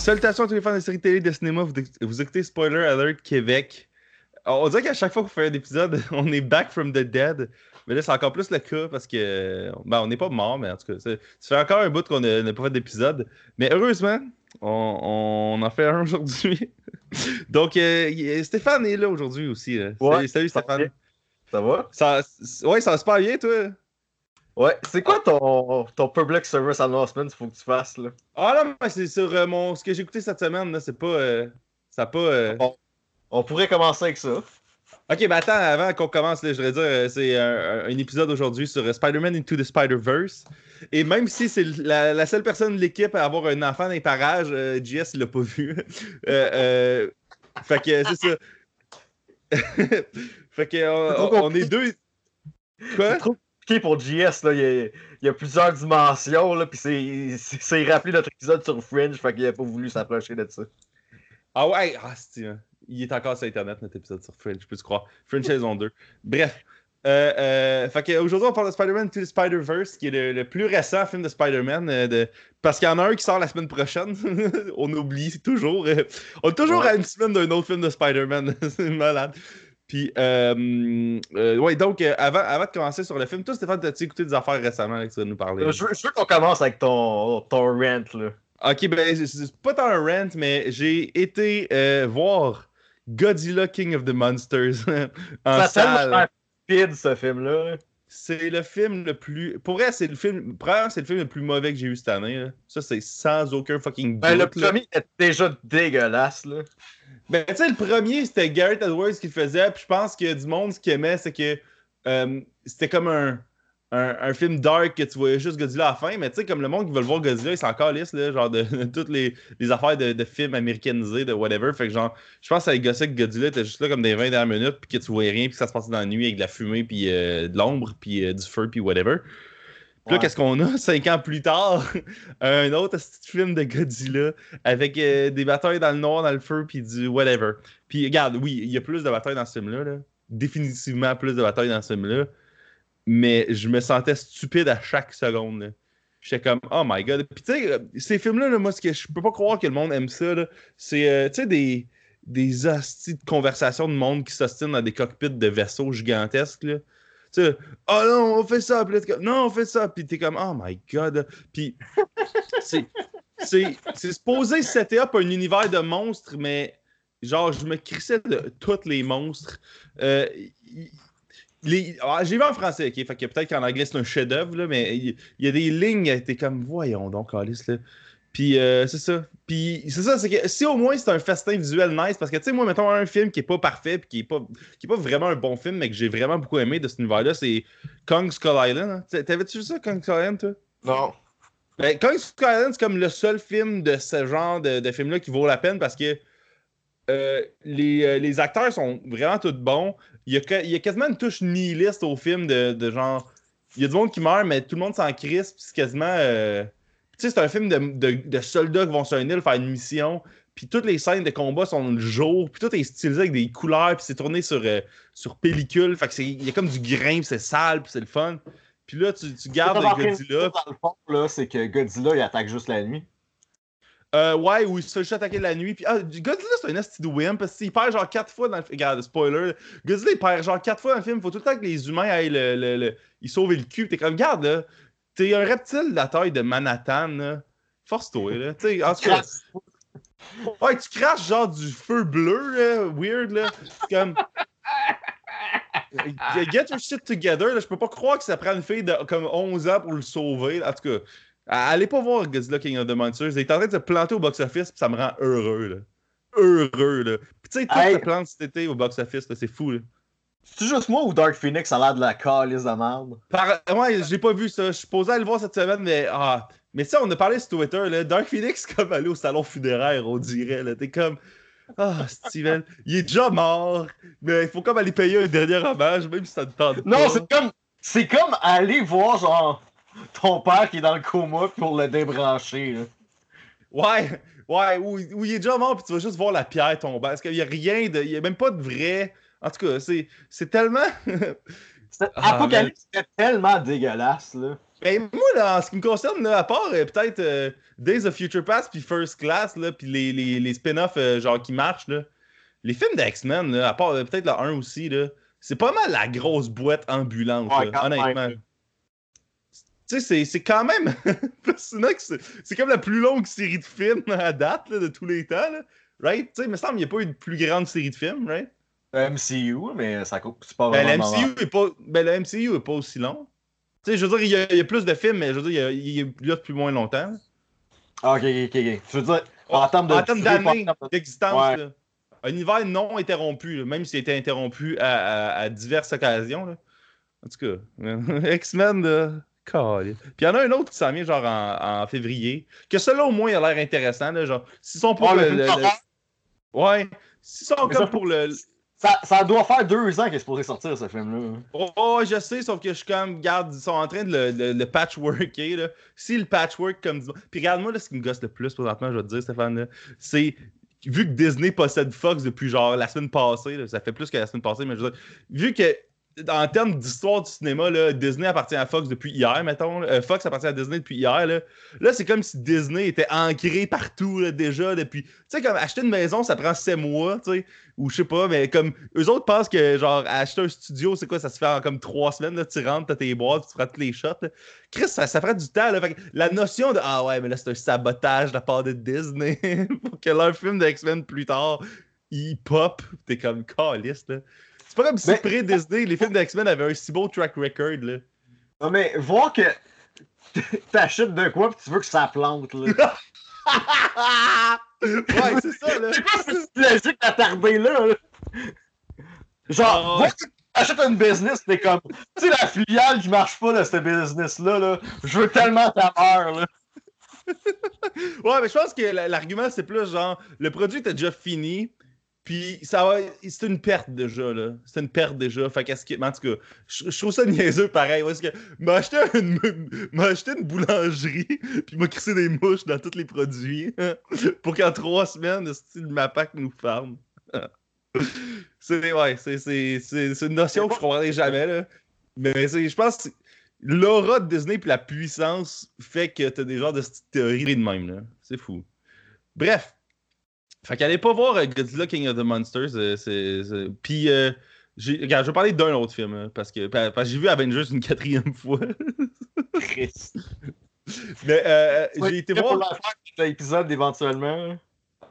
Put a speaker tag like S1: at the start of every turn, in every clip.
S1: Salutations à tous les fans de séries télé de cinéma. Vous, vous écoutez Spoiler Alert Québec. On dirait qu'à chaque fois qu'on fait un épisode, on est back from the dead. Mais là, c'est encore plus le cas parce que. Ben, on n'est pas mort, mais en tout cas, ça fait encore un bout qu'on n'a pas fait d'épisode. Mais heureusement, on, en fait un aujourd'hui. Donc, euh, Stéphane est là aujourd'hui aussi. salut, Stéphane.
S2: Ça va?
S1: Ça, ouais, ça va super bien, toi.
S2: Ouais, c'est quoi ton, ton public service announcement qu'il faut que tu fasses là?
S1: Ah non, mais c'est sur euh, mon ce que j'ai écouté cette semaine, là, c'est pas. Euh, ça pas. Euh,
S2: on pourrait commencer avec ça.
S1: Ok, mais attends, avant qu'on commence, là, je voudrais dire, c'est un, épisode aujourd'hui sur Spider-Man Into the Spider-Verse. Et même si c'est la, seule personne de l'équipe à avoir un enfant dans les parages, JS, il l'a pas vu. fait que c'est ça. fait que on est deux.
S2: Quoi? pour JS. Là. Il, y a, plusieurs dimensions. Là, puis c'est rappelé notre épisode sur Fringe. Fait qu'il n'a pas voulu s'approcher de ça.
S1: Ah ouais, ah, il est encore sur Internet, notre épisode sur Fringe, je peux te croire? Fringe saison 2. Bref. Euh, euh, aujourd'hui, on parle de Spider-Man to the Spider-Verse, qui est le, plus récent film de Spider-Man. Euh, parce qu'il y en a un qui sort la semaine prochaine. on oublie toujours. on est toujours à une semaine d'un autre film de Spider-Man. c'est malade. Puis, euh, euh, ouais, donc, euh, avant, avant de commencer sur le film, toi, Stéphane, as-tu écouté des affaires récemment que tu vas nous parler?
S2: Je veux, qu'on commence avec ton, ton rant, là.
S1: Ok, ben, c'est pas tant un rant, mais j'ai été voir Godzilla King of the Monsters en
S2: Ça salle. rapide, ce film-là.
S1: C'est le film le plus. Pour vrai, c'est le film. c'est le film le plus mauvais que j'ai eu cette année. Ça, c'est sans aucun fucking
S2: ben, doute. le premier est déjà dégueulasse, là.
S1: Ben, tu sais, le premier, c'était Garrett Edwards qui le faisait. Puis je pense qu'il y a du monde ce qui aimait, c'est que euh, c'était comme un, un, film dark que tu voyais juste Godzilla à la fin. Mais tu sais, comme le monde qui veut le voir Godzilla, il s'en calisse, là, genre de, toutes les, les, affaires de, de, films américanisés, de whatever. Fait que genre, je pense que ça gossait que Godzilla était juste là comme des 20 dernières minutes, puis que tu voyais rien, puis que ça se passait dans la nuit avec de la fumée, puis euh, de l'ombre, puis euh, du feu, puis whatever. Puis là, qu'est-ce qu'on a? Cinq ans plus tard? un autre film de Godzilla avec euh, des batailles dans le noir, dans le feu, puis du whatever. Puis regarde, oui, il y a plus de batailles dans ce film-là. Définitivement plus de batailles dans ce film-là. Mais je me sentais stupide à chaque seconde. J'étais comme, oh my god. Puis tu sais, ces films-là, moi, ce que je peux pas croire que le monde aime ça, c'est, euh, tu sais, des, des hosties de conversation de monde qui s'ostinent dans des cockpits de vaisseaux gigantesques. Tu sais, oh non, on fait ça, puis non, on fait ça, puis t'es comme, oh my god, puis c'est, c'est, c'est supposé setter up un univers de monstres, mais genre, je me crissais de tous les monstres. Euh, ah, j'ai vu en français, ok, fait que peut-être qu'en anglais c'est un chef-d'œuvre, mais il y, a des lignes, t'es comme, voyons donc, Alice, là. Puis euh, c'est ça. Puis c'est ça, c'est que si au moins c'est un festin visuel nice, parce que tu sais, moi, mettons un film qui est pas parfait, puis qui est pas, qui est pas vraiment un bon film, mais que j'ai vraiment beaucoup aimé de cet univers-là, c'est Kong Skull Island. Hein. T'avais-tu vu ça, Kong Skull Island, toi?
S2: Non.
S1: Ben, Kong Skull Island, c'est comme le seul film de ce genre de, de film-là qui vaut la peine parce que euh, les, euh, les, acteurs sont vraiment tous bons. Il y, a, il y a quasiment une touche nihiliste au film de, de, genre. Il y a du monde qui meurt, mais tout le monde s'en crisse, puis c'est quasiment sais, c'est un film de, soldats qui vont sur une île faire une mission. Puis toutes les scènes de combat sont le jour. Puis tout est stylisé avec des couleurs. Puis c'est tourné sur, euh, sur pellicule. Fait que il y a comme du grain. Puis c'est sale. Puis c'est le fun. Puis là, tu, tu gardes Godzilla.
S2: Dans le fond, là, c'est que Godzilla, il attaque juste la nuit.
S1: Euh, ouais, ou il se fait attaquer la nuit. Puis, ah, Godzilla, c'est un esti de wimp parce qu'il perd genre 4 fois dans le film. Regarde, spoiler. Godzilla, il perd genre 4 fois dans le film. Faut tout le temps que les humains aillent le, le, le... Ils sauvent le cul. T'es comme, regarde, là, T'es un reptile de la taille de Manhattan, Force-toi, là. T'sais, en tout cas. Ouais, tu craches genre du feu bleu, là, weird, là. C'est comme. Get your shit together, là. Je peux pas croire que ça prend une fille de comme 11 ans pour le sauver. En tout cas, allez pas voir Godzilla King of the Monsters. Il est en train de se planter au box-office, ça me rend heureux, là. Heureux, là. Puis tu sais, tout hey. se plante cet été au box-office, c'est fou, là.
S2: C'est juste moi ou Dark Phoenix a l'air de la calice de merde?
S1: Par... Ouais, j'ai pas vu ça. Je suis posé à le voir cette semaine, mais. Ah. Mais ça, on a parlé sur Twitter, là. Dark Phoenix, comme aller au salon funéraire, on dirait. Là. T'es comme. Ah, Steven, il est déjà mort, mais il faut comme aller payer un dernier hommage, même si ça ne tente
S2: pas. Non, c'est comme. C'est comme aller voir, genre, ton père qui est dans le coma pour le débrancher. Là.
S1: Ouais, Ouais, où, où il est déjà mort, puis tu vas juste voir la pierre tomber. Parce qu'il n'y a rien de. Il n'y a même pas de vrai. En tout cas, c'est, c'est tellement.
S2: Ah, Apocalypse, c'était tellement dégueulasse, là.
S1: Ben, moi, là, en ce qui me concerne, là, à part euh, peut-être euh, Days of Future Past puis First Class, là, puis les, les, les spin-offs euh, genre qui marchent, là, les films d'X-Men, à part peut-être le 1 aussi, là, c'est pas mal la grosse boîte ambulante, honnêtement. Tu sais, c'est quand même c'est comme la plus longue série de films à date de tous les temps. Là. Right? Tu sais, il me semble qu'il n'y a pas eu de plus grande série de films, right?
S2: MCU, mais ça c'est pas
S1: ben, vraiment. Ben, le MCU, est pas, ben, le MCU est pas aussi long. Tu sais, je veux dire, il y, a, il y, a, plus de films, mais je veux dire, il, y a, il est là depuis moins longtemps.
S2: Ah, ok, ok, ok. Je veux dire, en termes
S1: d'années d'existence, un univers non interrompu, même s'il était interrompu à, à, diverses occasions. Là. En tout cas, X-Men, puis il y en a un autre qui s'en vient genre en, en, février, que celui-là au moins il a l'air intéressant. Là, genre, s'ils sont pour le, Ouais. S'ils sont comme pour le.
S2: Ça, ça, doit faire deux ans qu'il est supposé sortir ce film-là.
S1: Oh, je sais, sauf que je suis comme, garde, ils sont en train de le, le, patchworker. Là. Si le patchwork comme. Puis regarde-moi, ce qui me gosse le plus présentement, je vais te dire, Stéphane, c'est vu que Disney possède Fox depuis genre la semaine passée, ça fait plus que la semaine passée, mais je veux dire, vu que en termes d'histoire du cinéma, là, Disney appartient à Fox depuis hier, mettons. Euh, Fox appartient à Disney depuis hier. Là, c'est comme si Disney était ancré partout déjà depuis. Tu sais, comme acheter une maison, ça prend 7 mois, tu sais. Ou je sais pas, mais comme eux autres pensent que genre acheter un studio, c'est quoi, ça se fait en comme 3 semaines, tu rentres, t'as tes boîtes, tu feras tous les shots. Chris, ça, ça ferait du temps. Là, la notion de Ah ouais, mais là, c'est un sabotage de la part de Disney pour que leur film de X-Men plus tard, il pop, t'es comme caliste, là. C'est pas comme si pré-Disney, les films d'X-Men avaient un si beau track record. Là.
S2: Non, mais voir que t'achètes de quoi pis tu veux que ça plante. Là.
S1: ouais, c'est ça. là.
S2: C'est logique d'attardé là, là? Genre, oh. voir que t'achètes une business, t'es comme. Tu sais, la filiale qui marche pas de cette business-là, là, je veux tellement ta mère. Là.
S1: ouais, mais je pense que l'argument, c'est plus genre, le produit était déjà fini, puis ça va. C'est une perte déjà, là. C'est une perte déjà. Fait qu'est-ce que. En tout cas, je, trouve ça niaiseux pareil. Parce que m'a acheté une, une boulangerie, puis m'a crissé des mouches dans tous les produits. pour qu'en trois semaines, le style Mapac nous ferme. c'est ouais, c'est une notion que je comprendrai jamais, là. Mais je pense que l'aura de Disney puis la puissance fait que t'as des genres de théories de même, là. C'est fou. Bref. Fait qu'allez pas voir euh, Godzilla King of the Monsters. Euh, Puis, euh, regarde, je vais parler d'un autre film. Hein, parce que, parce que j'ai vu Avengers une quatrième fois. Mais euh, j'ai été voir.
S2: pour l'épisode éventuellement.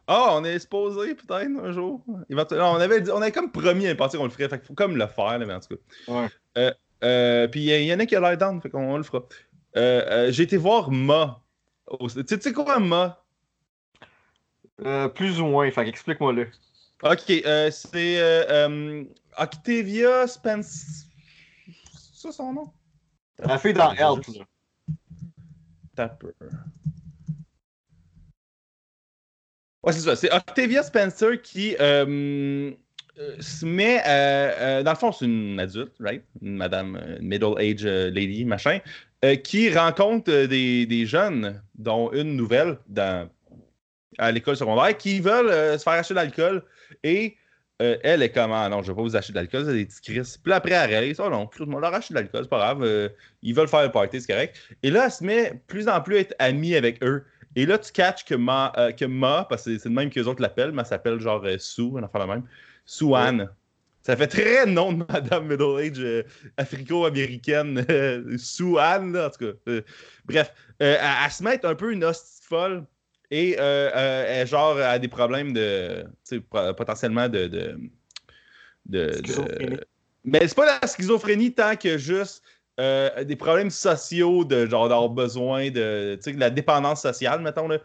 S1: Ah, on est exposé peut-être un jour. Éventuellement, on avait, on avait comme promis à partir qu'on le ferait. Fait qu'il faut comme le faire, mais en tout cas. Ouais. Euh, euh, puis il y, en a qui a l'air down, fait qu'on le fera. j'ai été voir Ma. Tu sais quoi, Ma?
S2: Euh, plus ou moins, fait explique-moi-le.
S1: Ok, euh, c'est euh, Octavia Spence. C'est ça son nom?
S2: La fille dans Help, là.
S1: Tapper. Ouais, c'est ça. C'est Octavia Spencer qui se met. dans le fond, c'est une adulte, right? Une madame, middle-age lady, machin, qui rencontre des, des, jeunes, dont une nouvelle dans à l'école secondaire qui veulent euh, se faire acheter de l'alcool et euh, elle est comme ah non, je vais pas vous acheter de l'alcool, c'est des petits cris. Puis après, elle réalise oh non, on leur achète de l'alcool, c'est pas grave, euh, ils veulent faire le party, c'est correct. Et là, elle se met plus en plus à être amie avec eux. Et là, tu catches que Ma, que Ma parce que c'est le même que les autres l'appellent, mais elle s'appelle genre Sue, on en fait la même. Sue Anne. Ça fait très nom de Madame Middle Age africo-américaine, Sue Anne, en tout cas. bref, elle, se met un peu une hostie folle et euh, euh, elle, genre, a des problèmes de. potentiellement de. de, de, Mais c'est pas la schizophrénie tant que juste euh, des problèmes sociaux, de genre d'avoir besoin de, de la dépendance sociale, mettons. Là.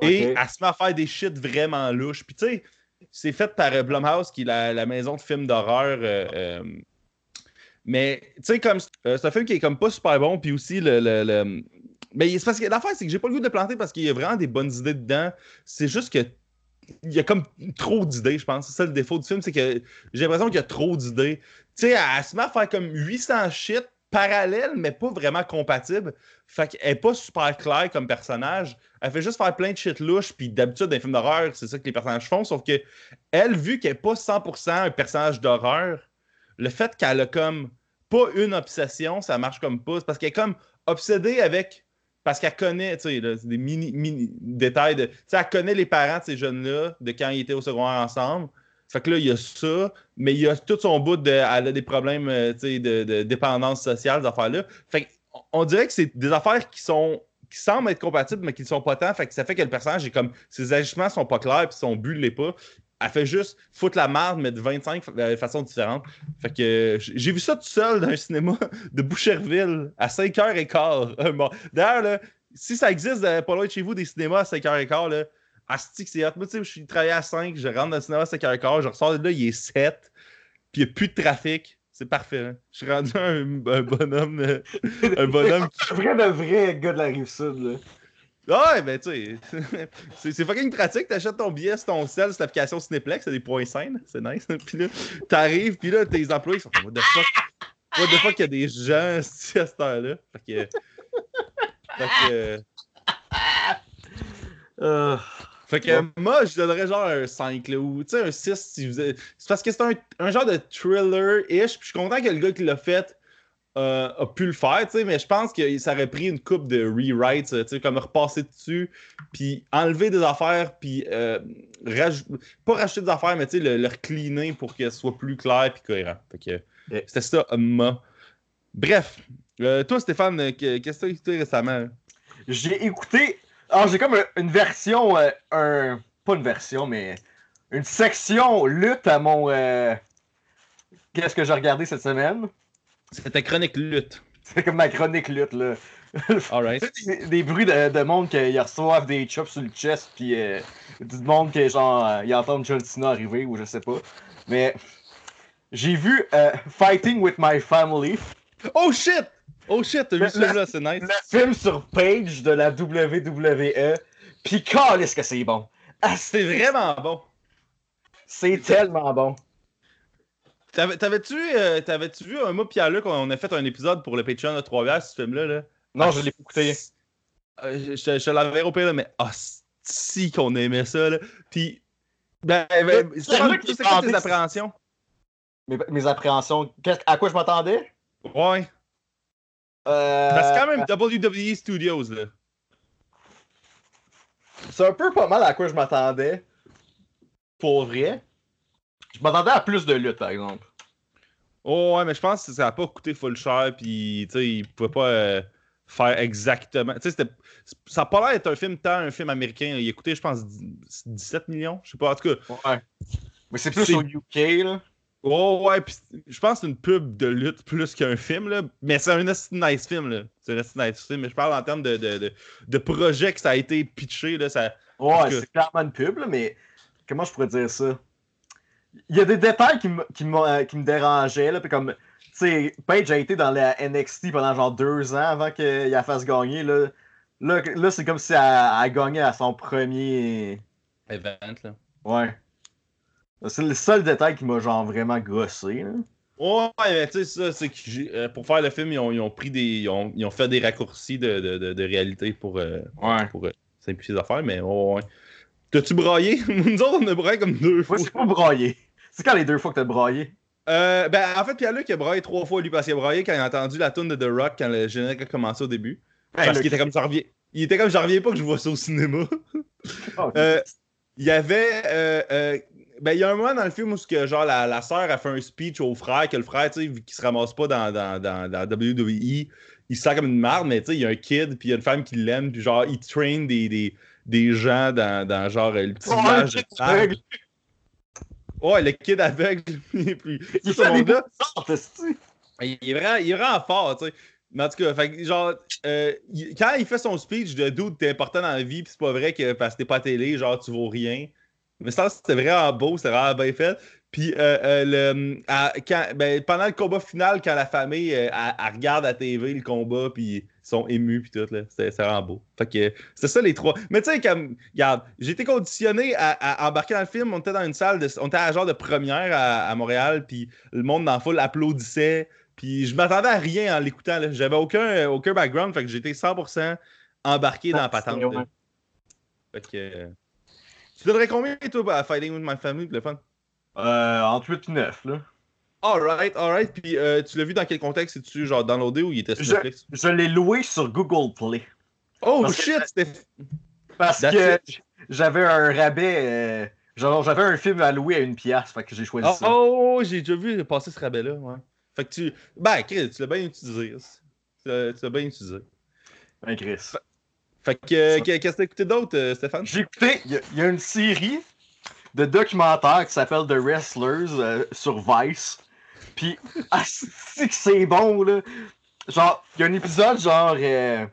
S1: Et elle se met à faire des shit vraiment louches. Puis tu sais, c'est fait par Blumhouse, qui est la, maison de films d'horreur. mais tu sais, comme c'est un film qui est comme pas super bon, puis aussi le, le mais c'est parce que l'affaire, c'est que j'ai pas le goût de planter parce qu'il y a vraiment des bonnes idées dedans. C'est juste que il y a comme trop d'idées, je pense. C'est ça le défaut du film, c'est que j'ai l'impression qu'il y a trop d'idées. Tu sais, elle se met à faire comme 800 shit, parallèle, mais pas vraiment compatible. Fait qu'elle est pas super claire comme personnage. Elle fait juste faire plein de shit louche, puis d'habitude, dans les films d'horreur, c'est ça que les personnages font. Sauf que elle, vu qu'elle est pas 100% un personnage d'horreur, le fait qu'elle a comme pas une obsession, ça marche comme pas. Parce qu'elle est comme obsédée avec. Parce qu'elle connaît, tu sais, des mini, détails de. Tu sais, elle connaît les parents de ces jeunes-là, de quand ils étaient au secondaire ensemble. Fait que là, il y a ça, mais il y a tout son bout de. Elle a des problèmes, euh, de, dépendance sociale, ces affaires-là. Fait on dirait que c'est des affaires qui sont qui semblent être compatibles, mais qui ne sont pas tant. Fait que ça fait que le personnage est comme. Ses agissements sont pas clairs, puis son but l'est pas. Elle fait juste foutre la marde, mais de 25 fa- façons différentes. Fait que euh, j'ai vu ça tout seul dans un cinéma de Boucherville à 5h15. Euh, bon. D'ailleurs, là, si ça existe euh, pas loin de chez vous, des cinémas à 5h15, là, asti que c'est hot. Moi, tu sais, je suis travaillé à 5, je rentre dans le cinéma à 5h15, je ressors de là, il est 7, puis il n'y a plus de trafic. C'est parfait. hein. Je suis rendu un, un bonhomme. euh, un bonhomme qui.
S2: Un vrai de vrai gars de la rive sud, là.
S1: Ah Ouais, ben tu sais, c'est- fucking pratique. T'achètes ton billet sur ton sel, sur l'application Cineplex, c'est des points scènes, c'est nice. Puis là, t'arrives, puis là, tes employés sont comme, what the fuck? What the fuck, il y a des gens à cette heure-là? Fait que. Fait que.
S2: Euh,
S1: Fait que moi, je donnerais genre un 5 là, ou tu sais, un 6 si vous êtes- C'est parce que c'est un, un genre de thriller-ish. Puis je suis content que le gars qui l'a fait euh, a pu le faire, tu sais, mais je pense que ça aurait pris une coupe de rewrites, tu sais, comme repasser dessus, puis enlever des affaires, puis euh, raj- pas racheter des affaires, mais tu sais, le, le recleaner pour que ce soit plus clair puis cohérent. Fait que
S2: Yeah.
S1: c'était ça, moi. Bref, euh, toi, Stéphane, euh, que- qu'est-ce que tu as écouté récemment?
S2: J'ai écouté. Alors, j'ai comme un- une version. euh, un... Pas une version, mais. Une section lutte à mon. euh, Qu'est-ce que j'ai regardé cette semaine?
S1: C'était Chronique Lutte.
S2: C'est comme ma chronique lutte, là.
S1: Alright.
S2: des, des bruits de, de monde qui reçoivent des chops sur le chest, puis euh, du monde qui, genre, euh, ils entendent John Cena arriver, ou je sais pas. Mais. J'ai vu euh, Fighting with My Family,
S1: Oh shit! Oh shit, t'as vu
S2: Le-
S1: ça là, c'est nice.
S2: le film sur Page de la WWE. Puis, est-ce que c'est bon! Ah,
S1: C'est vraiment bon.
S2: C'est tellement bon!
S1: T'avais-tu euh, t'avais-tu vu un mois Pierre-Luc, on a fait un épisode pour le Patreon de 3 bières, ce film-là? Là?
S2: Non, je l'ai pas écouté.
S1: Euh, je, je, je te l'avais au là, mais ah, si qu'on aimait ça. Là. Puis, ben, ben,
S2: C'est
S1: quoi tes appréhensions?
S2: Mes, mes appréhensions. À quoi je m'attendais?
S1: Ouais.
S2: Euh,
S1: Ben, c'est quand même WWE Studios, là.
S2: C'est un peu pas mal à quoi je m'attendais. Pour vrai. Je m'attendais à plus de lutte, par exemple.
S1: Oh, ouais, mais je pense que ça n'a pas coûté full cher, puis, tu sais, ils pouvaient pas euh, faire exactement. Tu sais, c'était- ça n'a pas l'air d'être un film tant un film américain. Il a coûté, je pense, 17 millions. Je sais pas, en tout cas.
S2: Ouais. Mais c'est plus au UK, là.
S1: Oh ouais, puis je pense que c'est une pub de lutte plus qu'un film, là. Mais c'est un nice film, là. C'est un nice film. Mais je parle en termes de, de, de, de projet que ça a été pitché, là. Ça...
S2: Ouais, c'est clairement une pub, là, mais comment je pourrais dire ça? Il y a des détails qui, me- qui, euh, qui me dérangeaient, là, puis comme, tu sais, Paige a été dans la NXT pendant genre deux ans avant qu'il la fasse gagner, là. Là, là c'est comme si elle, elle gagnait à son premier...
S1: Event, là.
S2: Ouais. C'est le seul détail qui m'a genre vraiment gossé, là.
S1: Ouais, mais tu sais, ça, c'est que j'ai- euh, pour faire le film, ils ont, ils ont pris des. Ils ont, ils ont fait des raccourcis de, de, de, de réalité pour, euh,
S2: Ouais.
S1: pour euh, simplifier les affaires, mais ouais. T'as-tu braillé? Nous autres, on a braillé comme deux fois.
S2: Moi, c'est pas braillé. C'est quand les deux fois que t'as braillé?
S1: Euh, ben, en fait, Pierre-Luc a braillé trois fois, lui, parce qu'il a braillé quand il a entendu la tune de The Rock quand le générique a commencé au début. Parce
S2: Ben, le-
S1: qu'il était comme, j'en reviens. Il était comme, j'en reviens pas que je vois ça au cinéma.
S2: Oh,
S1: Euh, il y avait. euh, ben, il y a un moment dans le film où que, genre, la, la sœur a fait un speech au frère, que le frère, tu sais, vu qu'il se ramasse pas dans, dans, dans, dans WWE, il se sent comme une marde, mais tu sais, il y a un kid, puis il y a une femme qui l'aime, puis genre, il train des, des, des gens dans, dans genre, le petit
S2: Oh,
S1: village
S2: le
S1: de
S2: kid
S1: Tarbes.
S2: aveugle.
S1: Ouais, le kid aveugle.
S2: Il
S1: ce
S2: fait des
S1: monde-là,
S2: sortes, esti.
S1: il est vraiment, il est vraiment fort, tu sais. Mais en tout cas, fait genre, euh, il- quand il fait son speech de dude, t'es important dans la vie, pis c'est pas vrai que parce que t'es pas à télé, genre, tu vaux rien. Mais ça, c'était vraiment beau, c'était vraiment bien fait. Puis, euh, euh, le, à- quand, ben, pendant le combat final, quand la famille, euh, elle, elle regarde à TV le combat, puis sont émus, puis tout, là, c'était vraiment beau. Fait que c'est ça les trois. Mais tu sais, comme, regarde, j'ai été conditionné à, à embarquer dans le film. On était dans une salle, de, on était à la genre de première à, à Montréal, puis le monde dans la foule applaudissait. Puis je m'attendais à rien en l'écoutant. là. J'avais aucun, aucun background, fait que j'étais 100% embarqué dans la patente. Fait que. Tu donnerais combien, toi, à Fighting with My Family, pour le fun?
S2: Euh, entre 8 et 9, là.
S1: Alright, alright. Puis euh, tu l'as vu dans quel contexte? C'est-tu genre downloadé ou il était sur
S2: Je,
S1: Netflix?
S2: je l'ai loué sur Google Play.
S1: Oh
S2: parce que-
S1: shit, c'était.
S2: Parce
S1: That's
S2: que j'avais un rabais. euh, genre, j'avais un film à louer à une pièce, fait que j'ai choisi
S1: Oh,
S2: ça.
S1: oh, j'ai déjà vu passer ce rabais-là, ouais. Fait que tu. Ben, Chris, tu l'as bien utilisé. Tu l'as bien utilisé.
S2: Ben, Chris.
S1: Fait que, euh, qu'est- qu'est-ce que t'as écouté d'autre, Stéphane?
S2: J'ai écouté, il y, a- il y a une série de documentaires qui s'appelle The Wrestlers euh, sur Vice. Puis, ah, c'est que c'est bon, là. Genre, il y a un épisode, genre, euh,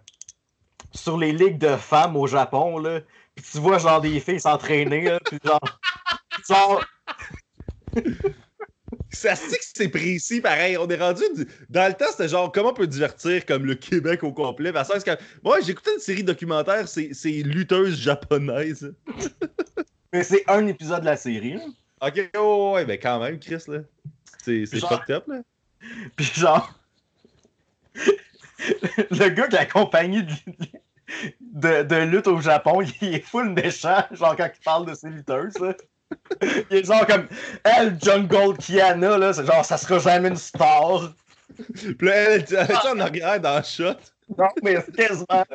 S2: sur les ligues de femmes au Japon, là. Puis tu vois, genre, des filles s'entraîner, là. Puis genre, genre,
S1: Ça se dit que c'est précis, pareil. On est rendu. du- Dans le temps, c'était genre comment on peut divertir comme le Québec au complet? Parce que, moi, j'écoutais une série documentaire, c'est lutteuse japonaise.
S2: mais c'est un épisode de la série, là.
S1: Ok, oh, ouais, ben quand même, Chris, là. C'est fucked up, là.
S2: Puis genre, le gars qui a accompagné de, de, de lutte au Japon, il est full méchant, genre quand il parle de ses lutteuses. là. Il est genre comme, elle, Jungle Kiana, là, c'est genre, ça sera jamais une star.
S1: Puis là, elle, elle, elle en arrière dans le shot.
S2: Non, mais quasiment.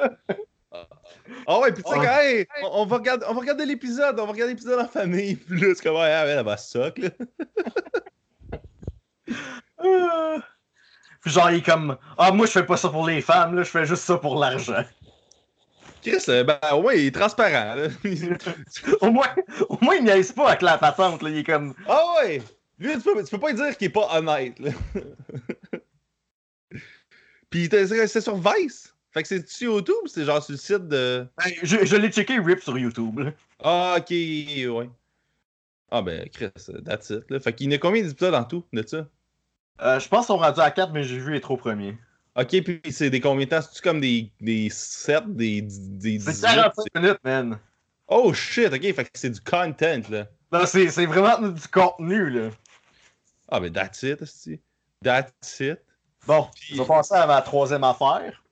S1: Ah ouais, puis tu sais, quand, hey, on, va regarder, on va regarder l'épisode, on va regarder l'épisode en famille. Puis là, c'est comme, ouais, elle, elle va.
S2: Euh. Puis genre, il est comme, ah, moi, je fais pas ça pour les femmes, là, je fais juste ça pour l'argent.
S1: Chris, euh, ben, au moins, il est transparent, là.
S2: Au moins, au moins, il niaise pas avec la patente, là, il est comme,
S1: Ah ouais! Lui, tu peux, tu peux pas dire qu'il est pas honnête, là. Puis c'est sur Vice? Fait que c'est sur YouTube, c'est genre sur le site de.
S2: Ben, je, je l'ai checké RIP sur YouTube, là.
S1: Ah, ok, ouais. Ah ben, Chris, euh, that's it, là. Fait qu'il y en a combien d'épisodes en tout de ça?
S2: Euh, je pense qu'on est rendu à 4, mais j'ai vu les trois premiers.
S1: Ok, puis c'est des combien de temps? C'est-tu comme des, des 7, des, des
S2: C'est
S1: 18?
S2: 45 minutes, man.
S1: Oh shit, ok, fait que c'est du content, là.
S2: Non, c'est c'est vraiment du contenu, là.
S1: Ah ben, that's it, esti. That's it.
S2: Bon,
S1: Puis-
S2: je vais passer à ma troisième affaire.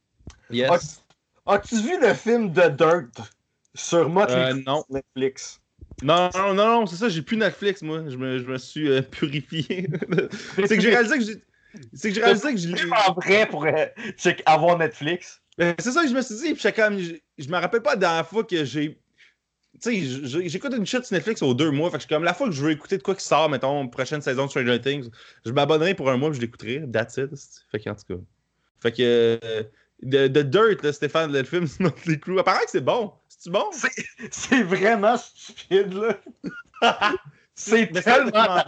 S1: Yes.
S2: As-tu vu le film The Dirt sur Motley
S1: Euh, non.
S2: Netflix?
S1: Non, non, non, non, c'est ça, j'ai plus Netflix, moi. Je me, je me suis euh, purifié. c'est que j'ai réalisé que j'ai. C'est que j'ai réalisé que je l'ai.
S2: en vrai pour euh, avoir Netflix.
S1: Ben, c'est ça que je me suis dit, puis comme. Je, je me rappelle pas la dernière fois que j'ai. Tu sais, j'écoute une shit sur Netflix aux deux mois. Fait que je suis comme la fois que je veux écouter de quoi qui sort, mettons, prochaine saison de Stranger Things, je m'abonnerai pour un mois puis je l'écouterai. That's it. Fait que, en tout cas. Fait que. euh, The, The Dirt, là, Stéphane, le film Motley Crue. Apparemment que c'est bon. C'est-tu bon?
S2: C'est vraiment stupide, là. C'est tellement.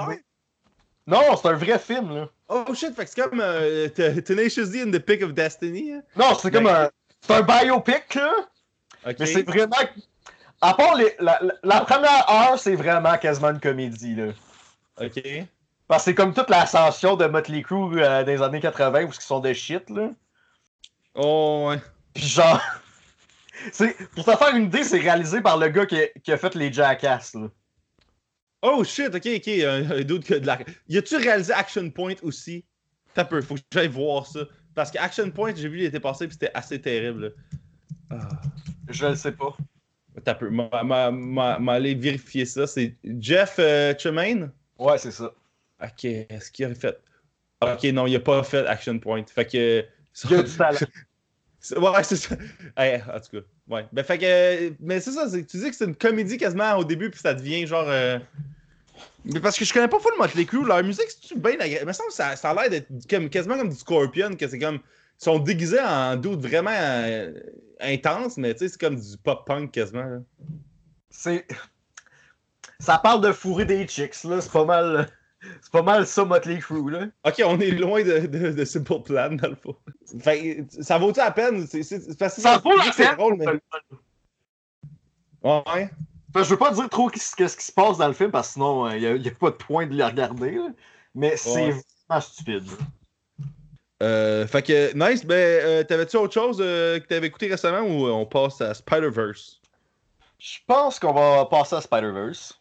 S2: Non, c'est un vrai film, là.
S1: Oh shit, fait que c'est comme euh, Tenacious D in the Pick of Destiny. hein?
S2: Non, c'est comme un... C'est un biopic, là. Mais c'est vraiment... À part les... la, la- la première heure, c'est vraiment quasiment une comédie, là.
S1: Ok.
S2: Parce que c'est comme toute l'ascension de Motley Crue euh, dans les années 80 où ils sont de shit, là.
S1: Oh, ouais.
S2: Puis genre... Pour te faire une idée, c'est réalisé par le gars qui a, qui a fait les Jackass, là.
S1: Oh shit, ok, ok. Un, un doute que de la. Y a-tu réalisé Action Point aussi? T'as peu, faut que j'aille voir ça. Parce que Action Point, j'ai vu, il était passé, puis c'était assez terrible. Ah.
S2: Je le sais pas.
S1: T'as peu. M'a- m'a- m'a m'a allé vérifier ça. C'est Jeff euh, Tremaine?
S2: Ouais, c'est ça.
S1: Ok, est-ce qu'il a fait? Ok, non, il a pas fait Action Point. Fait que.
S2: Il y a du talent.
S1: Ouais, c'est ça. Ouais, en tout cas. Ouais. Ben, fait que. Mais c'est ça, tu dis que c'est une comédie quasiment au début, puis ça devient genre. euh, Mais parce que je connais pas full Motley Crue, leur musique, c'est-tu bien agréable? Que ça, ça a l'air d'être comme, quasiment comme du Scorpion, que c'est comme. Ils sont déguisés en doute vraiment euh, intense, mais tu sais, c'est comme du pop-punk quasiment. là.
S2: C'est. Ça parle de fourrer des chicks, là. C'est pas mal. C'est pas mal ça, Motley Crue, là.
S1: Ok, on est loin de, de, de Simple Plan, dans le fond. Fait que, ça vaut-tu la peine? Parce que
S2: Ça vaut la
S1: c'est
S2: peine.
S1: drôle, mais... Ouais.
S2: Je veux pas dire trop qu'est-ce qu'est-ce qui se passe dans le film parce que sinon il n'y a, pas de point de le regarder. là. Mais c'est
S1: Ouais.
S2: vraiment stupide.
S1: Euh, fait que, nice. Ben, euh, t'avais-tu autre chose euh, que t'avais écouté récemment ou euh, on passe à Spider-Verse?
S2: Je pense qu'on va passer à Spider-Verse.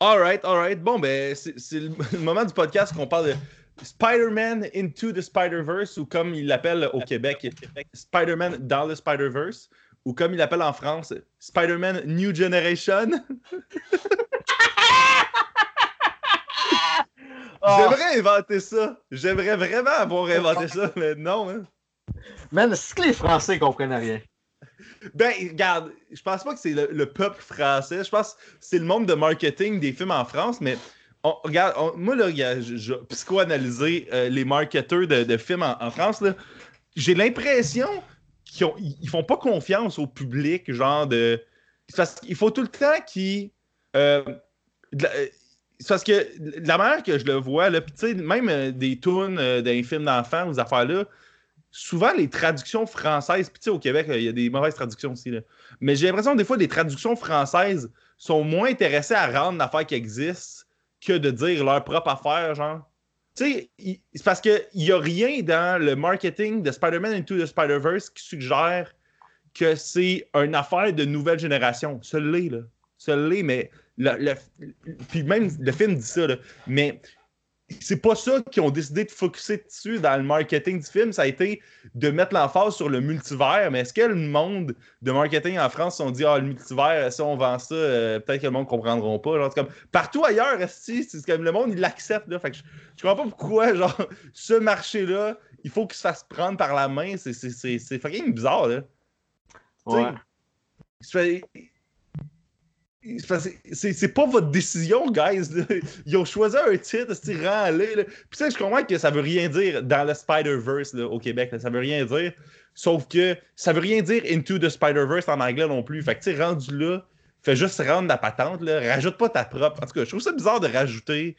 S1: Alright, alright. Bon, ben, c'est le, moment du podcast qu'on parle de Spider-Man Into the Spider-Verse, ou comme il l'appelle au Québec, Spider-Man dans le Spider-Verse, ou comme il l'appelle en France, Spider-Man New Generation.
S2: Ah.
S1: J'aimerais inventer ça. J'aimerais vraiment avoir inventé ça, mais non. Hein.
S2: Man, c'est que les Français comprennent rien.
S1: Ben, regarde, je pense pas que c'est le, le peuple français. Je pense que c'est le monde de marketing des films en France, mais on- regarde, moi, là, je, psychoanalyser euh, les marketeurs de, films en, France. J'ai l'impression qu'ils ont- ils ils font pas confiance au public, genre de. parce qu'il faut tout le temps qu'ils. euh, euh, c'est parce que la manière que je le vois, là, sais, même des tunes d'un film d'enfants, aux affaires-là, souvent les traductions françaises, puis tu sais, au Québec, euh, il y a des mauvaises traductions aussi, mais j'ai l'impression que des fois, les traductions françaises sont moins intéressées à rendre l'affaire qui existe que de dire leur propre affaire, genre. Tu sais, c'est parce qu'il n'y a rien dans le marketing de Spider-Man Into the Spider-Verse qui suggère que c'est une affaire de nouvelle génération. Ça l'est, là. Ça l'est, mais. Le, le- puis même le film dit ça, là. Mais c'est pas ça qu'ils ont décidé de focuser dessus dans le marketing du film. Ça a été de mettre l'emphase sur le multivers. Mais est-ce que le monde de marketing en France se sont dit Ah, le multivers, si on vend ça, euh, peut-être que le monde ne comprendra pas. Genre, comme partout ailleurs, c'est comme le monde, il l'accepte. là. Fait que je, je comprends pas pourquoi, genre, ce marché-là, il faut qu'il se fasse prendre par la main. C'est, fucking bizarre, là. Tu sais,
S2: Ouais.
S1: C'est pas votre décision, guys. Ils ont choisi un titre, c'est là. Puis sais, je comprends que ça veut rien dire dans le Spider-Verse au Québec. ça veut rien dire. Sauf que ça veut rien dire Into the Spider-Verse en anglais non plus. Fait que tu sais, rendu là, fais juste rendre la patente. Là. Rajoute pas ta propre. En tout cas, je trouve ça bizarre de rajouter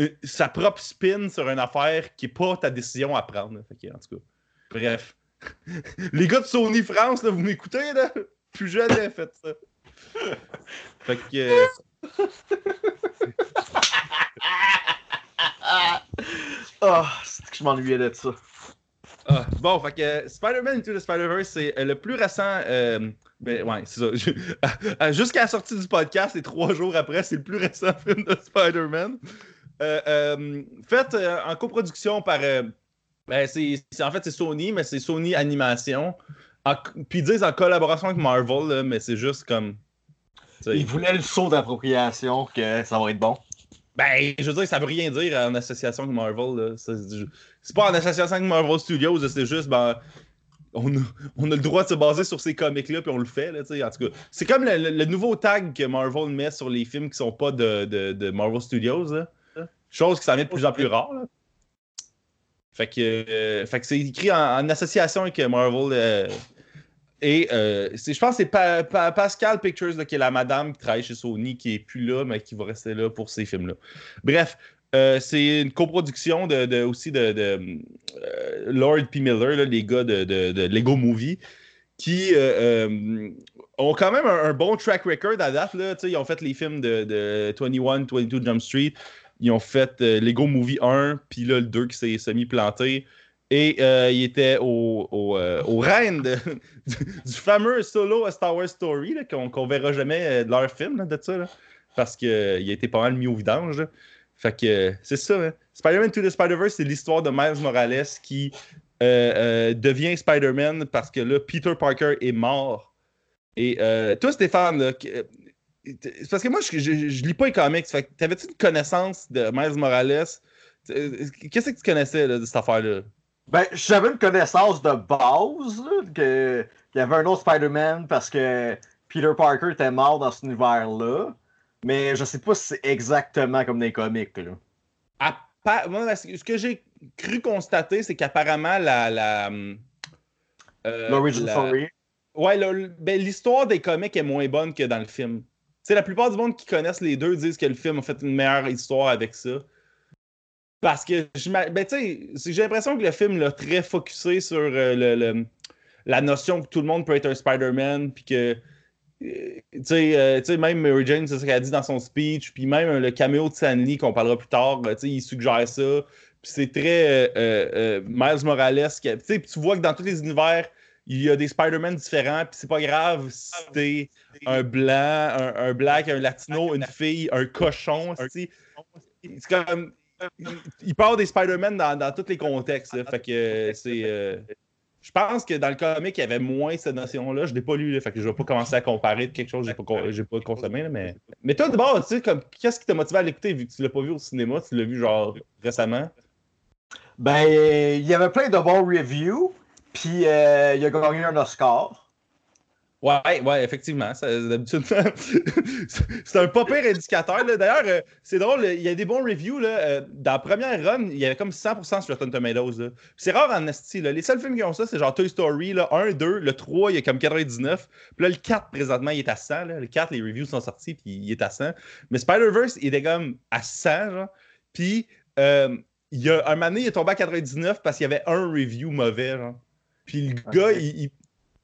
S1: euh, sa propre spin sur une affaire qui est pas ta décision à prendre. Fait que, en tout cas, bref. Les gars de Sony France, vous m'écoutez, là? Plus jamais fait ça. Fait que. euh,
S2: Ah, c'est que je m'ennuyais de ça.
S1: ah, bon, fait que euh, Spider-Man Into the Spider-Verse, c'est euh, le plus récent. euh, ben, ouais, c'est ça. Jusqu'à la sortie du podcast, et trois jours après, c'est le plus récent film de Spider-Man. Euh, euh, fait en coproduction par. ben, c'est, c'est- en fait, c'est Sony, mais c'est Sony Animation. En- puis ils disent en collaboration avec Marvel, là, mais c'est juste comme.
S2: Ils voulaient le saut d'appropriation que ça va être bon.
S1: Ben, je veux dire, ça veut rien dire en association avec Marvel. C'est pas en association avec Marvel Studios, c'est juste, ben, on a, on a le droit de se baser sur ces comics-là, puis on le fait. Là, en tout cas, c'est comme le, le- le nouveau tag que Marvel met sur les films qui sont pas de, de- de Marvel Studios. là. Chose qui s'en vient de plus en plus rare. là. Fait que, euh, fait que c'est écrit en, en association avec Marvel. euh, et euh, je pense que c'est Pa- Pa- Pascal Pictures, qui est la madame qui travaille chez Sony, qui est plus là, mais qui va rester là pour ces films-là. Bref, euh, c'est une coproduction de, aussi de, euh, Lord P. Miller, les gars de, Lego Movie, qui ont quand même un, bon track record à date. Là. Ils ont fait les films de, de 21, 22 Jump Street. Ils ont fait Lego Movie 1, puis là, le 2 qui s'est semi-planté. Et euh, il était au, au, euh, au reine du, fameux solo A Star Wars Story, qu'on qu'on verra jamais euh, de leur film là, de ça. là, parce qu'il a été pas mal mis au vidange. Fait que c'est ça. hein. Spider-Man to the Spider-Verse, c'est l'histoire de Miles Morales qui devient Spider-Man parce que là, Peter Parker est mort. Et toi, Stéphane, c'est parce que moi, je, je, lis pas les comics. T'avais-tu une connaissance de Miles Morales? Qu'est-ce que tu connaissais de cette affaire-là?
S2: Ben, j'avais une connaissance de base, qu'il y avait un autre Spider-Man parce que Peter Parker était mort dans cet univers-là. Mais je sais pas si c'est exactement comme les comics, là.
S1: Appa- moi, ce que j'ai cru constater, c'est qu'apparemment, la. la euh,
S2: L'origin
S1: la-
S2: story.
S1: Ouais, ben, l'histoire des comics est moins bonne que dans le film. Tu sais, la plupart du monde qui connaissent les deux disent que le film a fait une meilleure histoire avec ça. Parce que, ben, j'ai l'impression que le film l'a très focusé sur euh, le- la notion que tout le monde peut être un Spider-Man, puis que, euh, tu sais, euh, tu sais, même Mary Jane, c'est ce qu'elle a dit dans son speech, puis même le caméo de Stanley qu'on parlera plus tard, il suggère ça. Puis c'est très Miles Morales. qui a- Tu vois que dans tous les univers, il y a des Spider-Man différents, puis c'est pas grave si t'es un blanc, un, un black, un latino, une fille, un cochon. C'est comme. Il parle des Spider-Man dans, dans tous les contextes. fait que euh, c'est. euh, je pense que dans le comic, il y avait moins cette notion-là. Je l'ai pas lu, fait que je vais pas commencer à comparer de quelque chose que j'ai pas, con- j'ai pas consommé. là, mais... mais toi, d'abord, tu sais, qu'est-ce qui t'a motivé à l'écouter vu que tu l'as pas vu au cinéma, tu l'as vu genre récemment?
S2: Ben, il y avait plein de bons reviews, puis euh, il a gagné un Oscar.
S1: Ouais, ouais, effectivement. D'habitude, c'est un pas pire indicateur. D'ailleurs, euh, c'est drôle, il y a des bons reviews. Là. euh, dans la première run, il y avait comme 100% sur Rotten Tomatoes. C'est rare en esti. Les seuls films qui ont ça, c'est genre Toy Story, là, 1, 2, le 3, il y a comme 99. Puis là, le 4, présentement, il est à 100. là. Le 4, les reviews sont sortis, puis il est à 100. Mais Spider-Verse, il était comme à 100. Genre. Puis, euh, il y a un moment donné, il est tombé à 99 parce qu'il y avait un review mauvais. Genre. Puis le gars, il- il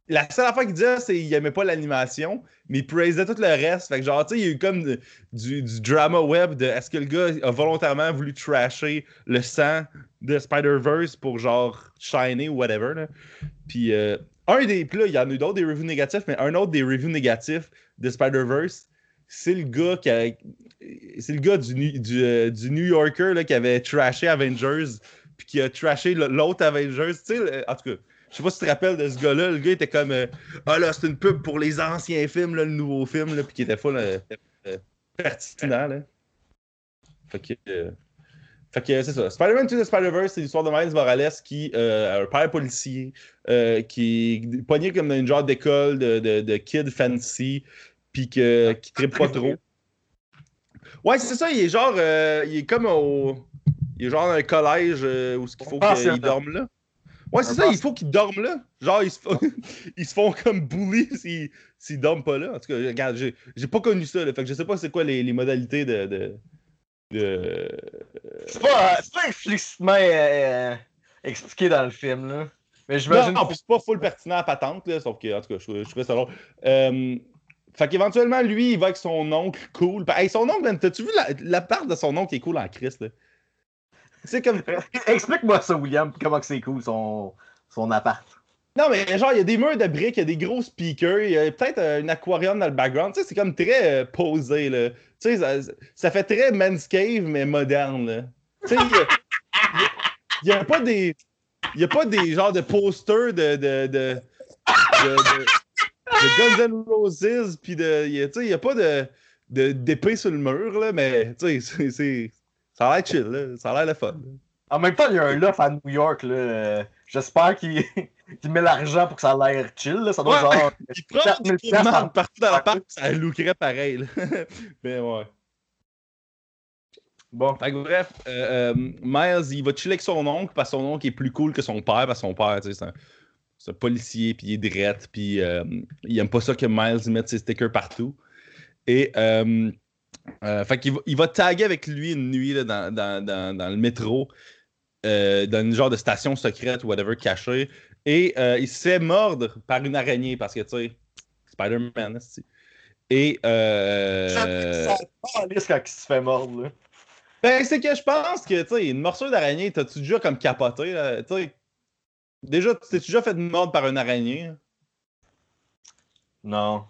S1: la seule affaire qu'il disait, c'est qu'il aimait pas l'animation, mais il praisait tout le reste. Fait que genre, tu sais, il y a eu comme du, drama web de est-ce que le gars a volontairement voulu trasher le sang de Spider-Verse pour genre shiner ou whatever. Là. Puis euh, un des. Puis là, il y en a eu d'autres des reviews négatifs, mais un autre des reviews négatifs de Spider-Verse, c'est le gars qui a- C'est le gars du, euh, du New Yorker là, qui avait trashé Avengers, puis qui a trashé l'autre Avengers. Tu sais, en tout cas. Je sais pas si tu te rappelles de ce gars-là. Le gars était comme euh, Ah là, c'est une pub pour les anciens films, là, le nouveau film, là, puis qui était full euh, euh, pertinent. Là. Fait que. euh, fait que c'est ça. Spider-Man 2 the Spider-Verse, c'est l'histoire de Miles Morales qui euh, a un père policier euh, qui est pogné comme dans une genre d'école de, de, de kid fancy, puis que, qui trippe pas trop. Ouais, c'est ça, il est genre. euh, il est comme au. Il est genre dans un collège où ce qu'il faut
S2: Pensionnat.
S1: qu'il dorme là. Ouais, c'est ça, il faut qu'ils dorment là. Genre, ils se font, ils se font comme bully s'ils s'ils dorment pas là. En tout cas, regarde, j'ai j'ai pas connu ça. Là, fait que je sais pas c'est quoi les, les modalités de. de, de-
S2: C'est pas, c'est pas explicitement euh, expliqué dans le film, là. Mais
S1: Non,
S2: j'imagine
S1: non, puis c'est pas full pertinent à patente, là, sauf que, en tout cas, je, je trouvais ça. Euh, fait qu'éventuellement, lui, il va avec son oncle cool. Hey, son oncle, t'as-tu vu la, la part de son oncle qui est cool en Christ, là? C'est comme.
S2: Explique-moi ça, William, comment que c'est cool son, son appart.
S1: Non, mais genre, il y a des murs de briques, il y a des gros speakers, il y a peut-être euh, un aquarium dans le background. Tu sais, c'est comme très euh, posé, là. Tu sais, ça, ça fait très Man's Cave, mais moderne, là. Tu sais, il y a- pas des. Il y a pas des genres de posters de. de, de, de, Guns N' Roses, puis de. il y a- Tu sais, il y a pas de de- d'épée sur le mur, là, mais tu sais, c'est. Ça a l'air chill, là. Ça a l'air le fun.
S2: En même temps, il y a un loft à New York, là. euh, J'espère qu'il met l'argent pour que ça a l'air chill, là. Ça doit
S1: Ouais.
S2: genre.
S1: Il prend
S2: 4000
S1: des
S2: en-
S1: partout dans la parc, ça lookerait pareil, là. mais ouais.
S2: Bon.
S1: Fait que bref, euh, euh, Miles, il va chiller avec son oncle parce que son oncle est plus cool que son père parce que son père, tu sais, c'est un, policier, puis il est drette, puis euh, il aime pas ça que Miles mette ses stickers partout. Et euh, fait qu'il va, il va taguer avec lui une nuit là, dans, dans- dans- dans le métro, euh, dans une genre de station secrète ou whatever cachée. Et euh, il se fait mordre par une araignée parce que, tu sais, Spider-Man, c'est. Et. Euh,
S2: Ça calisse quand il se fait mordre, là.
S1: ben, c'est que je pense que, tu sais, une morsure d'araignée, t'as-tu déjà comme capoté, là? Tu sais, déjà, t'es déjà fait mordre par une araignée?
S2: Non.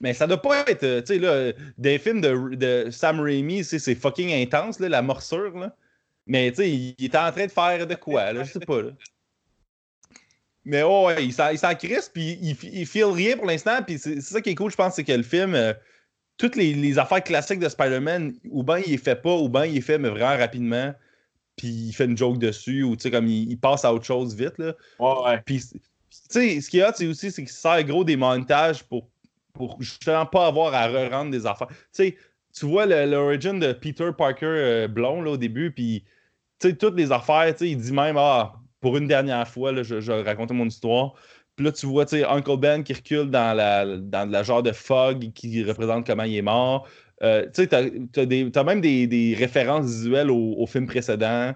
S1: Mais ça doit pas être, euh, tu sais, là, des films de, de Sam Raimi, c'est fucking intense, là, la morsure, là. Mais, tu sais, il, il était en train de faire de quoi, là? Je sais pas, là. Mais oh, ouais, il s'en crisse, puis il, il feel rien pour l'instant, puis c'est ça qui est cool, je pense, c'est que le film, euh, toutes les, les affaires classiques de Spider-Man, ou bien il les fait pas, ou bien il les fait, mais vraiment rapidement, puis il fait une joke dessus, ou tu sais, comme il, il passe à autre chose vite, là.
S2: Ouais, ouais.
S1: Puis, tu sais, ce qu'il y a, c'est aussi, c'est qu'il sert gros des montages pour, pour justement pas avoir à re-rendre des affaires. Tu sais, tu vois l'origine de Peter Parker euh, blond, là, au début, puis, tu sais, toutes les affaires, il dit même, ah, pour une dernière fois, là, je, je racontais mon histoire. Puis là, tu vois, tu sais, Uncle Ben qui recule dans la, dans la genre de fog qui représente comment il est mort. Euh, tu sais, t'as, t'as même des, des références visuelles au, au film précédent.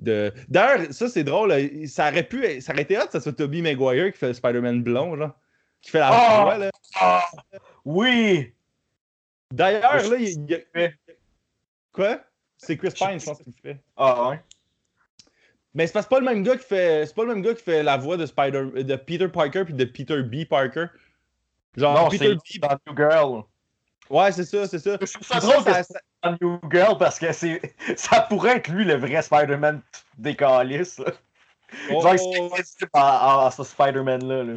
S1: De... D'ailleurs, ça c'est drôle, ça aurait pu ça aurait été hot, ça soit Tobey Maguire qui fait le Spider-Man blond, genre. Qui fait la
S2: Oh!
S1: voix, là.
S2: Ah! Oui!
S1: D'ailleurs, là, il y a... Quoi? C'est Chris Pine, je pense qu'il fait.
S2: Ah, ouais.
S1: Mais c'est pas le même gars qui fait. C'est pas le même gars qui fait la voix de Spider de Peter Parker puis de Peter B. Parker. Genre
S2: Non,
S1: Peter B.
S2: dans New Girl.
S1: Ouais, c'est ça, c'est ça.
S2: Je trouve ça drôle ça, ça... New Girl parce que c'est ça pourrait être lui le vrai Spider-Man des calices. Oh, Genre, c'est à, ce Spider-Man-là. Là.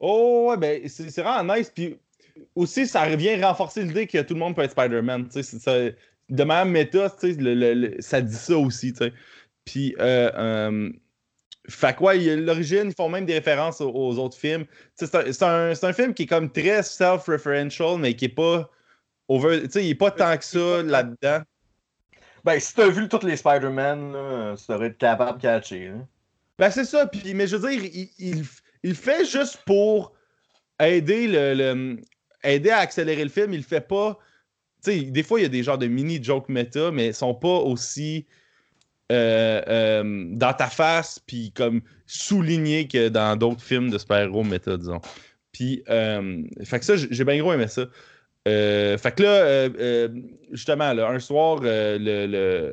S1: Oh, ouais, ben, c'est vraiment nice. Puis aussi, ça revient renforcer l'idée que tout le monde peut être Spider-Man. De même méthode, le, le, ça dit ça aussi. T'sais. Puis, euh, euh, fait quoi, l'origine, ils font même des références aux, autres films. C'est un, un, film qui est comme très self-referential, mais qui est pas over. Tu sais, il est pas tant que ça là-dedans.
S2: Ben, si t'as vu tous les Spider-Man, tu devrais être capable de catcher. Hein.
S1: Ben, c'est ça. Puis, mais je veux dire, il, il, il, fait juste pour aider le, aider à accélérer le film. Il fait pas. Tu sais, des fois, il y a des genres de mini-jokes méta, mais ils sont pas aussi euh, euh, dans ta face, puis comme souligné que dans d'autres films de super-héros méta, disons. Puis, euh, fait que ça, j'ai bien gros aimé ça. fait que là, justement, un soir, le,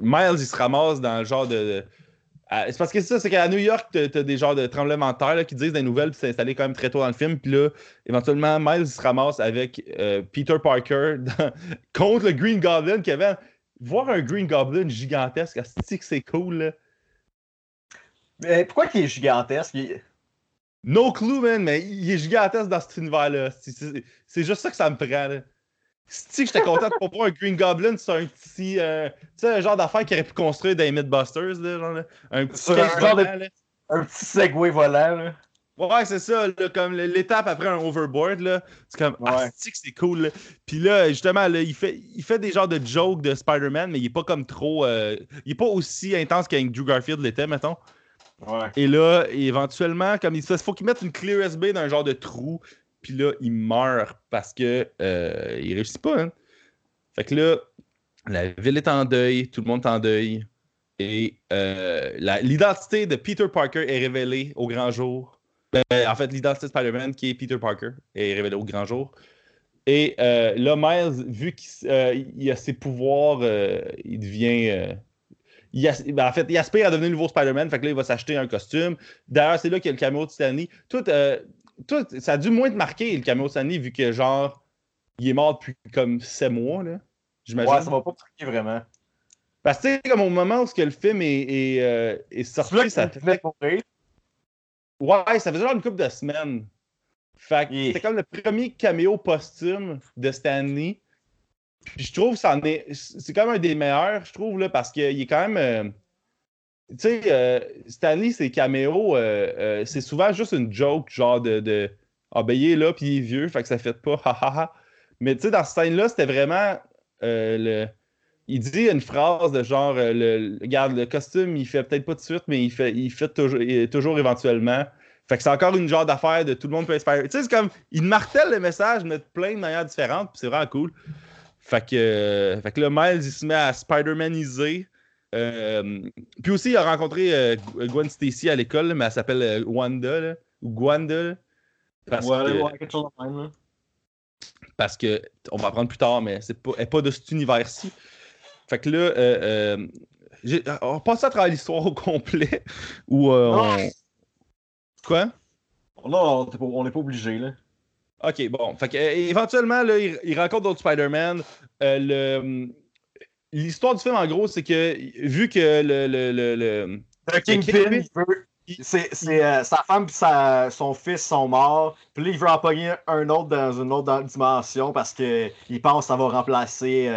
S1: Miles, il se ramasse dans le genre de. C'est parce que c'est ça, c'est qu'à New York, t'as as des genres de tremblements de terre qui disent des nouvelles, puis c'est installé quand même très tôt dans le film. Puis là, éventuellement, Miles il se ramasse avec Peter Parker contre le Green Goblin qui avait voir un Green Goblin gigantesque, c'est cool, là.
S2: Mais pourquoi il est gigantesque?
S1: No clue, man, mais il est gigantesque dans cet univers-là. C'est juste ça que ça me prend, là. Si j'étais content de voir un Green Goblin c'est un petit. Euh, tu sais, un genre d'affaire qu'il aurait pu construire dans les Mythbusters, là, genre, là. Un petit.
S2: Un, un petit Segway volant, là.
S1: Ouais, c'est ça, là, comme l'étape après un overboard, là. C'est comme, ah, c'est cool, là. Puis là, justement, là, il, fait, il fait des genres de jokes de Spider-Man, mais il est pas comme trop. Euh, il est pas aussi intense qu'avec Drew Garfield l'était, mettons.
S2: Ouais.
S1: Et là, éventuellement, comme il faut qu'il mette une clé USB dans un genre de trou, puis là, il meurt parce que euh, il réussit pas, hein. Fait que là, la ville est en deuil, tout le monde est en deuil. Et euh, l'identité de Peter Parker est révélée au grand jour. Ben, en fait, l'identité de Spider-Man, qui est Peter Parker, est révélée au grand jour. Et euh, là, Miles, vu qu'il euh, a ses pouvoirs, euh, il devient. Ben, en fait, il aspire à devenir le nouveau Spider-Man, fait que là, il va s'acheter un costume. D'ailleurs, c'est là qu'il y a le caméo de Stanley. Tout, tout, ça a dû moins te marquer, le caméo de Stanley, vu que, genre, il est mort depuis comme 7 mois, là.
S2: J'imagine. Ouais, ça va pas marquer vraiment.
S1: Parce que, comme au moment où le film est, est, est sorti, ça fait. Ouais, ça faisait genre une couple de semaines. Fait que c'était comme le premier caméo posthume de Stanley. Puis je trouve que est. C'est quand même un des meilleurs, je trouve, là, parce qu'il est quand même. Euh, tu sais, euh, Stanley, ses caméos, euh, c'est souvent juste une joke, genre de. de ah ben il est là, puis il est vieux, fait que ça fait pas, ha. Mais tu sais, dans cette scène-là, c'était vraiment. le il dit une phrase de genre euh, le, regarde, le costume, il fait peut-être pas de suite, mais il fait, il fait toujours, toujours éventuellement. Fait que c'est encore une genre d'affaire de tout le monde peut espérer. Tu sais, c'est comme, il martèle le message, mais de plein de manières différentes, puis c'est vraiment cool. Fait que, euh, fait que là, Miles, il se met à Spider-Maniser. Euh, puis aussi, il a rencontré Gwen Stacy à l'école, mais elle s'appelle Wanda, ou Gwanda.
S2: Parce ouais, que, quelque chose de même,
S1: Parce que, on va apprendre plus tard, mais c'est pas, elle n'est pas de cet univers-ci. Fait que là, euh, euh, on passe à travers l'histoire au complet. Ou euh, Quoi?
S2: Non, on n'est pas obligé, là.
S1: Ok, bon. Fait que, éventuellement, là, il, rencontre d'autres Spider-Man. L'histoire du film, en gros, c'est que vu que le. Le, le, le,
S2: le Kingpin, c'est, sa femme et son fils sont morts. Puis là, il veut en pogner un autre dans une autre dimension parce qu'il pense que ça va remplacer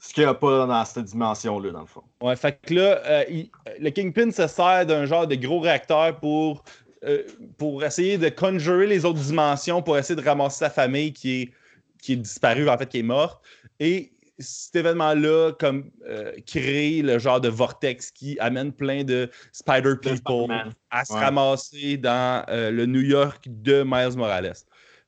S2: ce qu'il n'y a pas dans cette dimension-là, dans le fond.
S1: Ouais, fait que là, euh, le Kingpin se sert d'un genre de gros réacteur pour, euh, pour essayer de conjurer les autres dimensions, pour essayer de ramasser sa famille qui est, qui est disparue, en fait, qui est morte. Et cet événement-là comme euh, crée le genre de vortex qui amène plein de Spider People à se ramasser dans le New York de Miles Morales.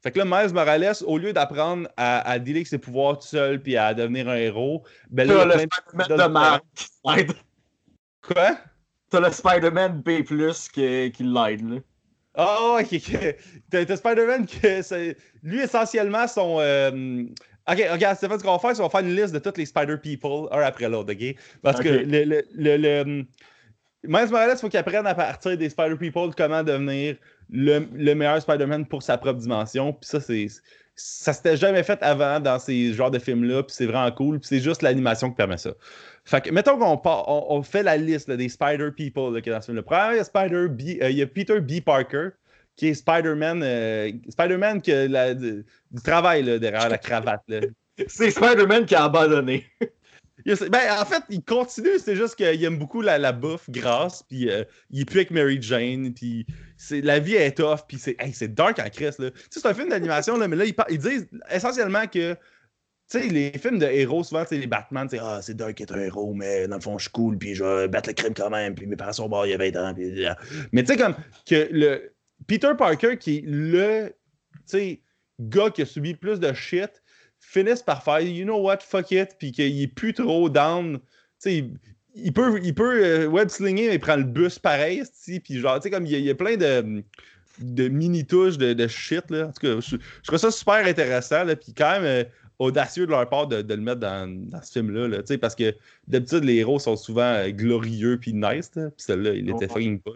S1: Fait que là, Miles Morales, au lieu d'apprendre à, à dealer avec ses pouvoirs tout seul puis à devenir un héros, ben là,
S2: le Spider-Man de
S1: Quoi?
S2: T'as le Spider-Man B+, qui, qui l'aide, là.
S1: Ah, oh, ok, T'as Spider-Man qui. Lui, essentiellement, son. Euh... Ok, regarde, Stéphane, ce qu'on va faire, c'est qu'on va faire une liste de tous les Spider-People, un après l'autre, ok? Parce que le, le, le, Miles Morales, il faut qu'il apprenne à partir des Spider-People comment devenir le, le meilleur Spider-Man pour sa propre dimension. Puis ça, c'est. Ça s'était jamais fait avant dans ces genres de films-là, puis c'est vraiment cool, puis c'est juste l'animation qui permet ça. Fait que, mettons qu'on on, on, fait la liste là, des Spider-People qui est dans ce film. Le premier, il y a, Spider B, euh, il y a Peter B. Parker, qui est Spider-Man euh, Spider-Man qui a la, du, travail là, derrière la cravate.
S2: C'est Spider-Man qui a abandonné.
S1: Ben, en fait, il continue, c'est juste qu'il aime beaucoup la, la bouffe grasse, puis euh, il est plus avec Mary Jane, puis la vie est tough, puis c'est hey, dark en crise. Tu c'est un film d'animation, mais là, ils, ils, disent essentiellement que, tu sais, les films de héros, souvent, les Batman, tu ah, c'est dark être un héros, mais dans le fond, je suis cool, puis je vais battre le crime quand même, puis mes parents sont morts il y a 20 ans, puis... Mais tu sais, comme que le Peter Parker, qui est le, gars qui a subi plus de shit, finissent par faire you know what, fuck it, puis qu'il est plus trop down. Sais, il, peut, il peut euh, web slinger, mais il prend le bus pareil, puis genre, tu sais, comme il y, a, plein de, de mini-touches de, de, shit, là. En tout cas, je, je trouve ça super intéressant, puis quand même euh, audacieux de leur part de, de le mettre dans, dans ce film-là, là, parce que d'habitude, les héros sont souvent euh, glorieux puis nice, puis celle-là, il était fucking pas.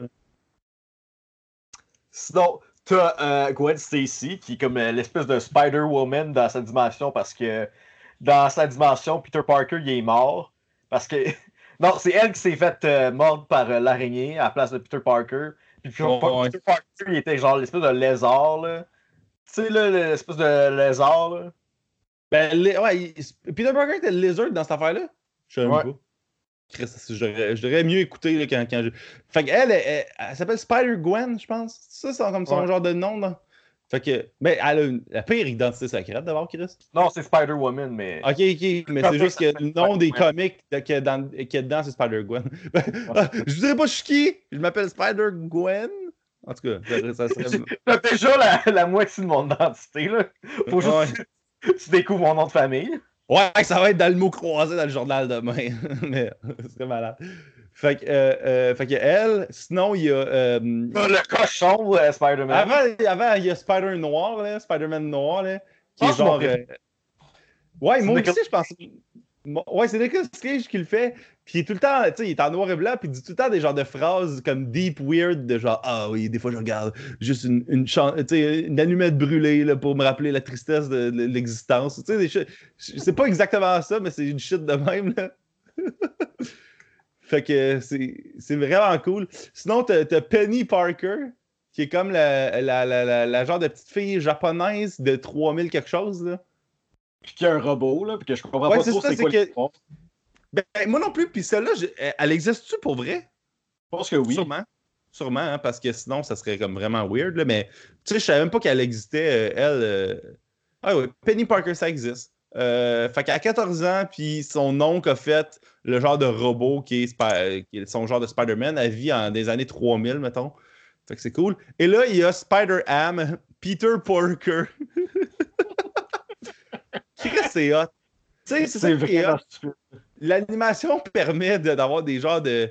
S2: Sinon, T'as euh, Gwen Stacy, qui est comme euh, l'espèce de Spider-Woman dans sa dimension, parce que dans sa dimension, Peter Parker, il est mort. Parce que. non, c'est elle qui s'est faite euh, mordre par euh, l'araignée à la place de Peter Parker. Puis Peter, oh, Peter Parker, il était genre l'espèce de lézard, là. Tu sais, là, l'espèce de lézard, là.
S1: Ben, ouais, il... Peter Parker était le lizard dans cette affaire-là? Je sais ouais. pas. Je devrais mieux écouter là, quand, quand je. Fait qu'elle, elle, elle, s'appelle Spider-Gwen, je pense. Ça, c'est comme son ouais. genre de nom, là. Fait que. Mais elle a une, la pire identité secrète d'abord, Chris.
S2: Non, c'est Spider-Woman, mais.
S1: Ok, ok, mais c'est juste que le nom des comics qui est, dans, qui est dedans, c'est Spider-Gwen. je dirais pas je suis qui, je m'appelle Spider-Gwen. En tout cas, ça serait.
S2: T'as déjà la, la, moitié de mon identité, là. Faut juste ouais. tu découvres mon nom de famille.
S1: Ouais, ça va être dans le mot croisé dans le journal demain. Mais ce serait malade. Fait que, euh, euh, fait que elle, sinon, il y a. Euh,
S2: le cochon, Spider-Man.
S1: Avant, avant, il y a Spider Noir, là, Spider-Man Noir, là, qui oh, est genre. Euh, ouais, moi aussi, je pense. Ouais, c'est Nicolas Cage qui le fait. Puis il est tout le temps, tu sais, il est en noir et blanc, puis il dit tout le temps des genres de phrases comme deep weird, de genre, ah oui, des fois je regarde juste une, une, une allumette brûlée là, pour me rappeler la tristesse de, de l'existence. Tu sais, c'est pas exactement ça, mais c'est une shit de même, là. fait que c'est vraiment cool. Sinon, t'as as Penny Parker, qui est comme la, la, la, la, genre de petite fille japonaise de 3000 quelque chose, là.
S2: Puis qu'il y a un robot, là, puis que je comprends ouais, pas trop c'est quoi que...
S1: Ben, moi non plus, puis celle-là, elle existe-tu pour vrai?
S2: Je pense que oui.
S1: Sûrement. Sûrement, hein, parce que sinon, ça serait comme vraiment weird. Là, mais tu sais, je savais même pas qu'elle existait, euh, elle. Euh... Ah oui, Penny Parker, ça existe. Euh, fait qu'à 14 ans, puis son oncle a fait le genre de robot qui est, qui est son genre de Spider-Man. Elle vit en des années 3000, mettons. Fait que c'est cool. Et là, il y a Spider-Ham, Peter Parker. c'est hot. Tu sais, c'est ça qui est hot l'animation permet d'avoir des genres de,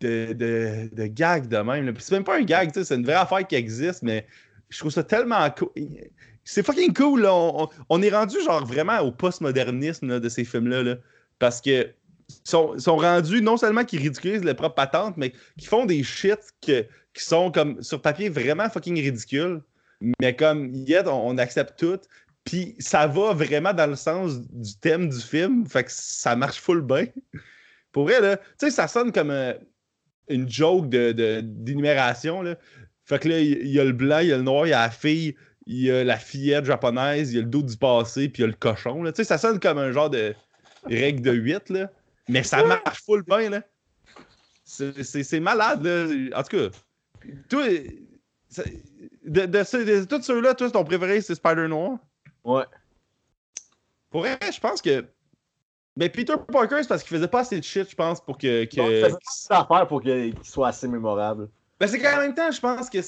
S1: de, de, gags de même. C'est même pas un gag, c'est une vraie affaire qui existe, mais je trouve ça tellement cool. C'est fucking cool. Là. On, est rendu genre vraiment au postmodernisme de ces films-là. Là, parce que sont, sont rendus non seulement qui ridiculisent les propres patentes, mais qui font des shit qui sont comme sur papier vraiment fucking ridicules. Mais comme yet, on accepte tout. Puis ça va vraiment dans le sens du thème du film. Fait que ça marche full bien. Pour vrai, là, tu sais, ça sonne comme euh, une joke d'énumération. De, fait que là, il y, a le blanc, il y a le noir, il y a la fille, il y a la fillette japonaise, il y a le dos du passé, puis il y a le cochon. Tu sais, ça sonne comme un genre de règle de 8, là. Mais ça marche full bien, là. C'est malade, là. En tout cas, toi, de, de, de, de tous ceux-là, toi, ton préféré, c'est Spider Noir?
S2: Ouais.
S1: Pour vrai, je pense que. Mais Peter Parker, c'est parce qu'il faisait pas assez de shit, je pense, pour que. que... Non,
S2: il faisait pas faire pour qu'il soit assez mémorable.
S1: Ben, c'est qu'en même temps, je pense que.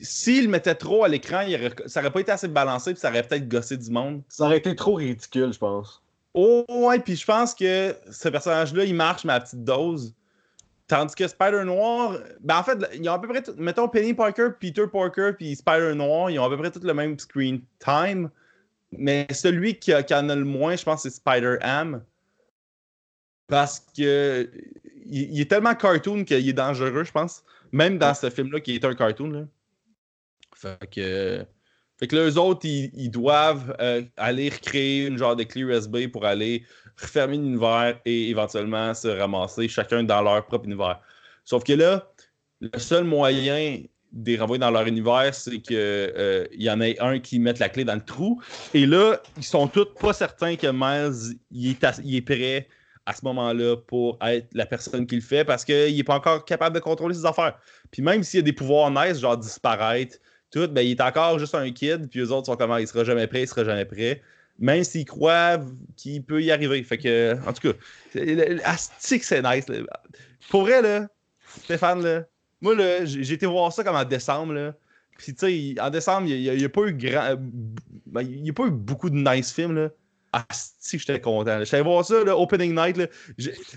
S1: S'il mettait trop à l'écran, aurait... ça aurait pas été assez balancé, puis ça aurait peut-être gossé du monde.
S2: Ça aurait été trop ridicule, je pense.
S1: Oh, ouais, puis je pense que ce personnage-là, il marche, mais à petite dose. Tandis que Spider-Noir, ben en fait, ils ont à peu près, tout, mettons Penny Parker, Peter Parker, puis Spider-Noir, ils ont à peu près tout le même screen time. Mais celui qui, en a le moins, je pense, c'est Spider-Ham. Parce que il, est tellement cartoon qu'il est dangereux, je pense. Même dans ce film-là, qui est un cartoon. Fait que. Fait que là, autres, ils, doivent euh, aller recréer une genre de clé USB pour aller refermer l'univers et éventuellement se ramasser chacun dans leur propre univers. Sauf que là, le seul moyen de les renvoyer dans leur univers, c'est qu'il euh, y en ait un qui mette la clé dans le trou. Et là, ils sont tous pas certains que Miles il est, prêt à ce moment-là pour être la personne qui le fait parce qu'il n'est pas encore capable de contrôler ses affaires. Puis même s'il y a des pouvoirs nice, genre disparaître, tout, ben, il est encore juste un kid, puis les autres sont comme ah, il sera jamais prêt, il sera jamais prêt. Même s'il croit qu'il peut y arriver. Fait que, en tout cas, Astic, c'est nice. Pour vrai, là, Stéphane, là, moi, là, j'ai été voir ça comme en décembre, là. Puis, tu sais, en décembre, il n'y a, pas eu grand. Ben, il a pas eu beaucoup de nice films, là. Ah, j'étais content. J'allais voir ça, là, opening night.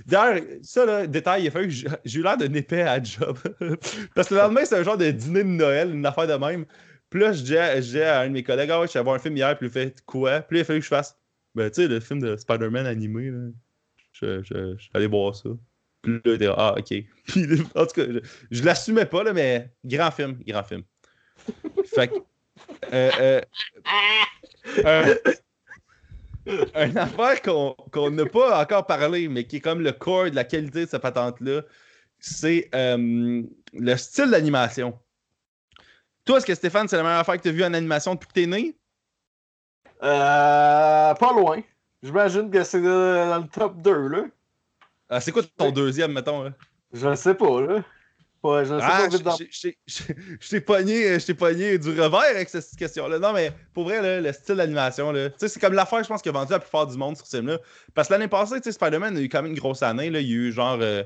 S1: D'ailleurs, ça, là, détail, il a que j'ai eu l'air d'un épais à job. Parce que le lendemain, c'est un genre de dîner de Noël, une affaire de même. Puis là, je disais à un de mes collègues, ah ouais, je suis allé voir un film hier, puis il fait quoi? Puis là, il a fallu que je fasse, ben, tu sais, le film de Spider-Man animé, là. Je, je, je suis allé voir ça. Puis là, il était, ah, ok. Puis, en tout cas, je, je l'assumais pas, là, mais grand film, grand film. Fait que. Euh, euh, euh, une affaire qu'on n'a pas encore parlé, mais qui est comme le corps de la qualité de cette patente-là, c'est euh, le style d'animation. Toi, est-ce que Stéphane, c'est la meilleure affaire que tu as vue en animation depuis que tu es né?
S2: Euh, pas loin. J'imagine que c'est dans le top 2, là.
S1: Ah, c'est quoi ton deuxième, mettons? Là?
S2: Je sais pas, là.
S1: Ah, je t'ai pogné, pogné, du revers avec cette question-là. Non, mais pour vrai, le style d'animation, c'est comme l'affaire, je pense, qui a vendu la plupart du monde sur ce film-là. Parce que l'année passée, Spider-Man a eu quand même une grosse année. Là. Il y a eu genre. euh,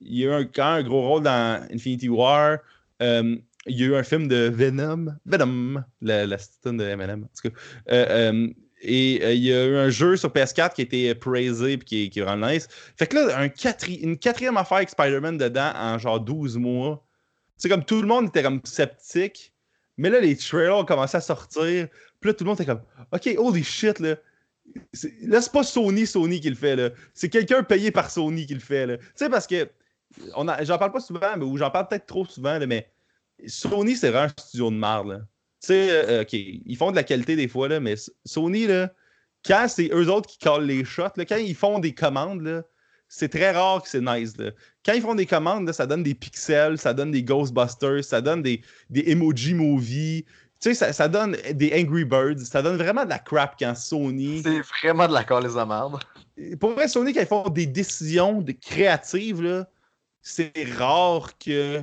S1: il y a eu un, quand un gros rôle dans Infinity War. Euh, il y a eu un film de Venom. Venom, la, la de Eminem. En tout cas. Euh, euh, et euh, il y a eu un jeu sur PS4 qui a été praisé et qui, qui est vraiment nice. Fait que là, un une quatrième affaire avec Spider-Man dedans en genre 12 mois. C'est comme tout le monde était comme sceptique. Mais là, les trailers ont commencé à sortir. Puis là, tout le monde était comme OK, holy shit, là. Là, c'est pas Sony, Sony qui le fait, là. C'est quelqu'un payé par Sony qui le fait, là. Tu sais, parce que. J'en parle pas souvent, mais, ou j'en parle peut-être trop souvent, là, mais Sony, c'est vraiment un studio de marde. Tu sais, euh, OK, ils font de la qualité des fois, là, mais Sony, là, quand c'est eux autres qui collent les shots, là, quand ils font des commandes, là, c'est très rare que c'est nice. Là. Quand ils font des commandes, là, ça donne des pixels, ça donne des Ghostbusters, ça donne des, des emoji movies. Tu sais, ça, ça, donne des Angry Birds. Ça donne vraiment de la crap quand Sony.
S2: C'est vraiment de la colle les amardes.
S1: Pour vrai, Sony, quand ils font des décisions de créatives, c'est rare que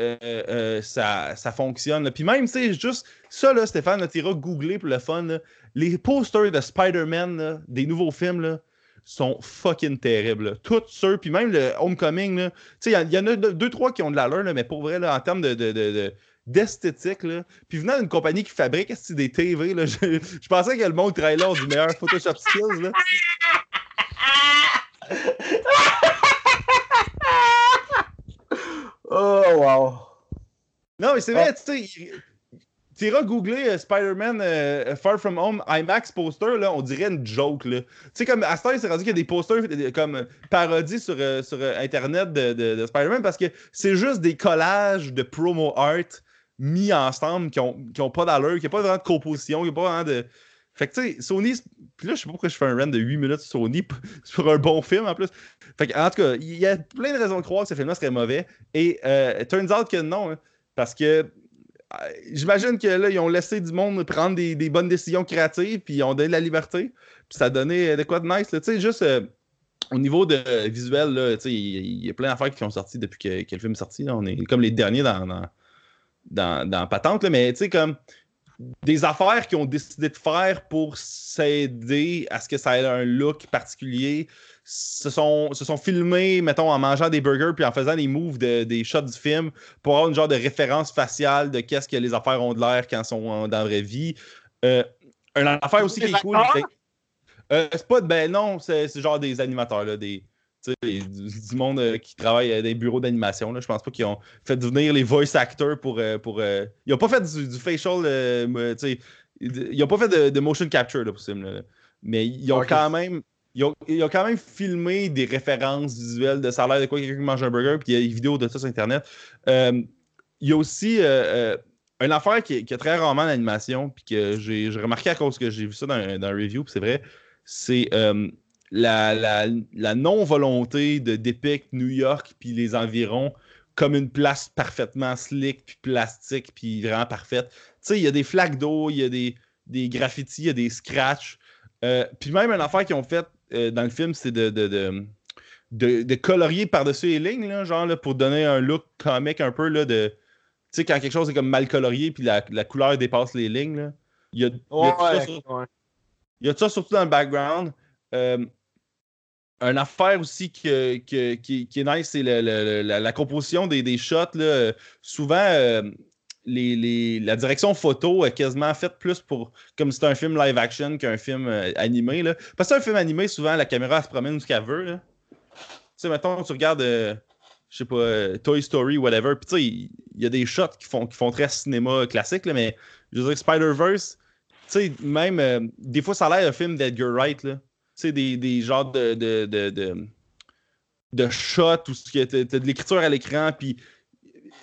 S1: euh, euh, ça, ça, fonctionne. Puis même, tu sais, juste ça, là, Stéphane, tu iras googler pour le fun. les posters de Spider-Man des nouveaux films là, sont fucking terribles. Tous ceux, puis même le Homecoming, tu sais, il y, en a deux, trois qui ont de l'allure, mais pour vrai, en termes de, de, de d'esthétique. Là. Puis venant d'une compagnie qui fabrique des TV, là, je, je, pensais que le monde trailer du meilleur Photoshop skills. Là.
S2: Oh, wow!
S1: Non, mais c'est vrai, tu sais, tu iras googler euh, Spider-Man euh, Far From Home IMAX poster, là, on dirait une joke. Tu sais, comme à ce c'est rendu qu'il y a des posters comme parodies sur, euh, sur Internet de, de, Spider-Man parce que c'est juste des collages de promo art mis ensemble qui n'ont qui ont pas d'allure, qui n'ont pas vraiment de composition, qui n'ont pas vraiment de. Fait que, tu sais, Sony, puis là, je sais pas pourquoi je fais un run de 8 minutes sur Sony sur un bon film en plus. Fait que, en tout cas, il y a plein de raisons de croire que ce film-là serait mauvais. Et euh, turns out que non, hein, parce que euh, j'imagine que là, ils ont laissé du monde prendre des, bonnes décisions créatives, puis ils ont donné de la liberté. Puis ça a donné de quoi de nice. Tu sais, juste euh, au niveau de euh, visuel, là, il y, a plein d'affaires qui ont sorti depuis que, le film est sorti. Là. On est comme les derniers dans, dans, dans, dans Patente, là, mais tu sais, comme des affaires qu'ils ont décidé de faire pour s'aider à ce que ça ait un look particulier. Se sont, se sont filmés, mettons, en mangeant des burgers puis en faisant des moves de, des shots du film pour avoir une genre de référence faciale de qu'est-ce que les affaires ont de l'air quand elles sont dans la vraie vie. Euh, une affaire aussi qui est cool, euh, c'est pas ben non, c'est genre des animateurs, là, des, du, du, monde euh, qui travaille dans des bureaux d'animation. Je pense pas qu'ils ont fait devenir les voice actors pour. Euh, pour euh, ils ont pas fait du, facial. ils ont pas fait de, motion capture là, possible. Mais ils ont quand même. ils ont, ils ont quand même filmé des références visuelles de ça a l'air de quoi quelqu'un qui mange un burger, puis il y a des vidéos de ça sur Internet. Euh, il y a aussi euh, euh, une affaire qui est, qui est très rarement en animation, puis que j'ai remarqué à cause que j'ai vu ça dans, dans un review, puis c'est vrai, c'est euh, la, la- la non-volonté de dépicter New York puis les environs comme une place parfaitement slick, puis plastique, puis vraiment parfaite. Tu sais, il y a des flaques d'eau, il y a des, des graffitis, il y a des scratchs. Euh, puis même une affaire qu'ils ont faite euh, dans le film, c'est de, de, de, de- de colorier par-dessus les lignes, là, genre là, pour donner un look comique un peu là, de. Tu sais, quand quelque chose est comme mal colorié puis la, la couleur dépasse les lignes. Là. Il y a, il y a tout ça sur-
S2: ouais.
S1: il y a ça surtout dans le background. Euh, une affaire aussi que- qui, est nice, c'est la, composition des, des shots. là. Souvent, euh, les, les- la direction photo est quasiment faite plus pour comme si c'était un film live action qu'un film euh, animé. Là. Parce que un film animé, souvent, la caméra se promène où qu'elle veut. Tu sais, mettons, tu regardes, euh, je sais pas, euh, Toy Story, whatever. Puis tu sais, il il y, a des shots qui font, qui font très cinéma classique, là, mais je veux dire, Spider-Verse, tu sais, même, euh, des fois, ça a l'air un film d'Edgar Wright, là. Sais, des, genres de, de, de, de, shots où tu as de l'écriture à l'écran, puis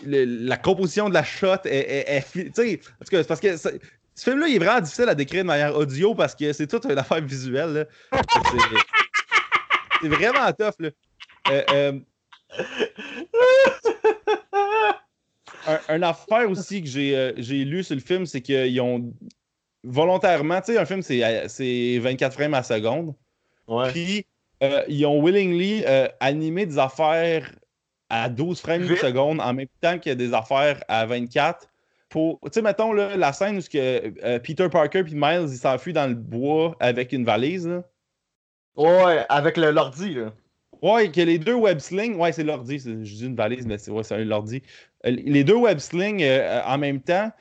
S1: la composition de la shot est. tu sais, parce que ce film-là, il est vraiment difficile à décrire de manière audio parce que c'est toute une affaire visuelle. C'est- vraiment tough. Là. Euh, euh, un, affaire aussi que j'ai euh, lu sur le film, c'est qu'ils ont volontairement, tu sais, un film, c'est euh, c'est 24 frames à seconde.
S2: Ouais.
S1: Puis, euh, ils ont willingly euh, animé des affaires à 12 frames
S2: Vite.
S1: seconde en même temps qu'il y a des affaires à 24. Pour, tu sais, mettons là, la scène où que, euh, Peter Parker puis Miles ils s'enfuient dans le bois avec une valise. Là.
S2: Ouais, avec le- l'ordi, là.
S1: Ouais, que les deux web slings, ouais, c'est l'ordi, je dis une valise, mais c'est ouais, c'est un l'ordi. Les deux web slings en même temps,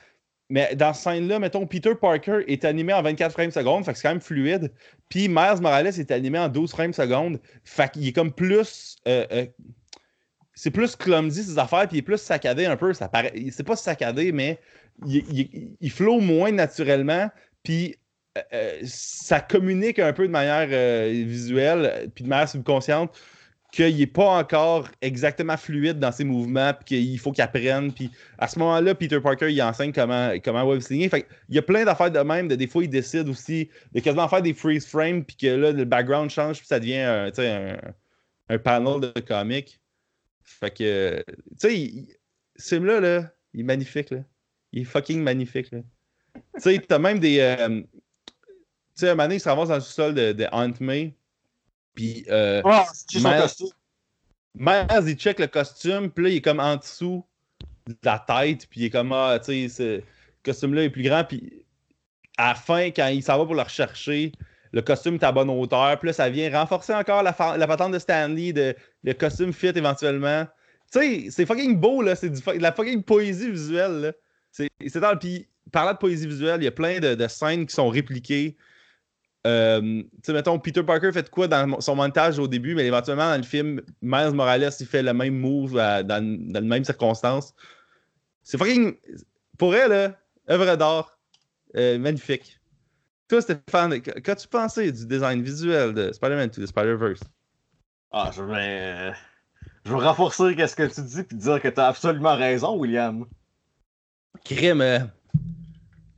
S1: mais dans cette scène-là, mettons, Peter Parker est animé en 24 frames secondes, fait que c'est quand même fluide. Puis Miles Morales est animé en 12 frames secondes, fait qu'il est comme plus. euh, euh, c'est plus clumsy ces affaires, puis il est plus saccadé un peu. Ça paraît, c'est pas saccadé, mais il, il, il flow moins naturellement, puis euh, ça communique un peu de manière visuelle, puis de manière subconsciente, qu'il n'est pas encore exactement fluide dans ses mouvements, puis qu'il faut qu'il apprenne. Puis à ce moment-là, Peter Parker, il enseigne comment, comment web slinger. Fait il y a plein d'affaires de même. De, des fois, il décide aussi de quasiment faire des freeze frames, puis que là, le background change, puis ça devient un, un, un panel de comics. Fait que, tu sais, ce film-là, là, il est magnifique. Là. Il est fucking magnifique. là. Tu sais, t'as même des. euh, tu sais, un moment donné, il se ramasse dans le sous-sol de, de Aunt May. Puis, euh,
S2: Ouais, c'est costume?
S1: Il check le costume, puis là, il est comme en dessous de la tête, puis il est comme, ah, tu sais, ce costume-là est plus grand, puis à la fin, quand il s'en va pour le rechercher, le costume est à bonne hauteur, puis là, ça vient renforcer encore la, fa- la patente de Stanley, de, le costume fit éventuellement. Tu sais, c'est fucking beau, là, c'est du fu- de la fucking poésie visuelle, là. C'est c'est dans le. Puis, parlant de poésie visuelle, il y a plein de, de scènes qui sont répliquées. Euh, tu sais, mettons, Peter Parker fait quoi dans son montage au début, mais éventuellement, dans le film, Miles Morales, il fait le même move à- dans, dans les mêmes circonstances. C'est fucking. Pour elle, là, œuvre d'art. euh, magnifique. Toi, Stéphane, qu- qu'as-tu pensé du design visuel de Spider-Man 2, de Spider-Verse?
S2: Ah, je vais. Je vais renforcer qu'est-ce que tu dis puis dire que t'as absolument raison, William.
S1: Crime.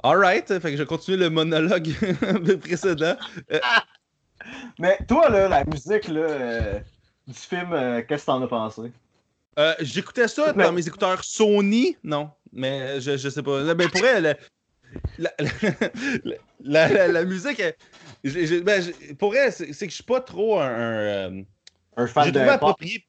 S1: Alright, fait que je continue le monologue précédent.
S2: Mais toi, là, la musique là, euh, du film, euh, qu'est-ce que t'en as pensé?
S1: Euh, J'écoutais ça dans mes écouteurs Sony, non, mais je, je sais pas. Ben, pour elle, la, la, la- la- la musique, ben, pour elle, c'est que je suis pas trop un. un,
S2: Un fan de
S1: approprié.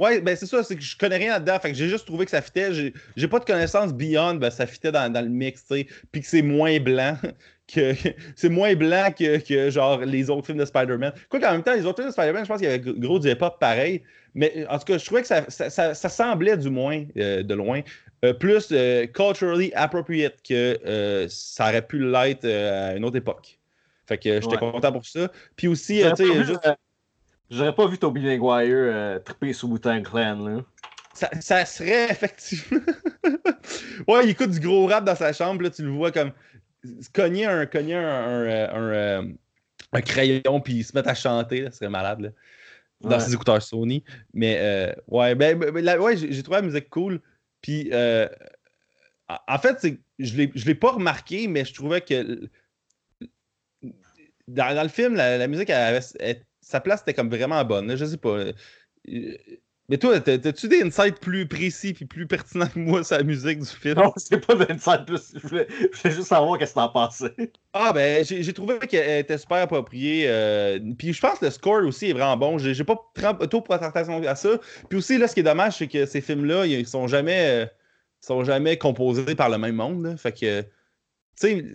S1: Ouais, ben c'est ça, c'est que je connais rien là-dedans. Fait que j'ai juste trouvé que ça fitait. J'ai j'ai pas de connaissances beyond, ben ça fitait dans, dans le mix, tu sais. Puis que c'est moins blanc que. c'est moins blanc que, que genre les autres films de Spider-Man. Quoi qu'en même temps, les autres films de Spider-Man, je pense qu'il y avait gros du hip-hop pareil. Mais en tout cas, je trouvais que ça, ça, ça- ça semblait du moins, euh, de loin, euh, plus euh, culturally appropriate que ça aurait pu l'être à une autre époque. Fait que j'étais
S2: Ouais.
S1: content pour ça. Puis aussi, tu sais, juste.
S2: J'aurais pas vu Toby Maguire euh, triper sous Wu-Tang Clan, là.
S1: Ça, ça serait effectivement. ouais, il écoute du gros rap dans sa chambre, là, tu le vois comme cogner un, cogner un, un, euh, un, euh, un crayon puis ils se mettent à chanter, là, ce serait malade, là, dans
S2: Ouais.
S1: ses écouteurs Sony. Mais euh, ouais, ben, ben, ben, ouais, j'ai trouvé la musique cool. Puis euh, en- fait, je l'ai je l'ai pas remarqué, mais je trouvais que dans, dans le film, la, la musique, elle- sa place était comme vraiment bonne. je sais pas. Euh, Mais toi, t'as- t'as-tu des insights plus précis puis plus pertinents que moi sur la musique du film?
S2: Non, c'est pas d'insight plus. Je voulais, je voulais juste savoir qu'est-ce que t'en pensais.
S1: Ah ben j'ai trouvé qu'elle était super appropriée. euh, puis je pense que le score aussi est vraiment bon. J'ai pas trop trop porté attention à ça. Puis aussi là, ce qui est dommage, c'est que ces films-là, ils sont jamais euh, sont jamais composés par le même monde. là. Fait que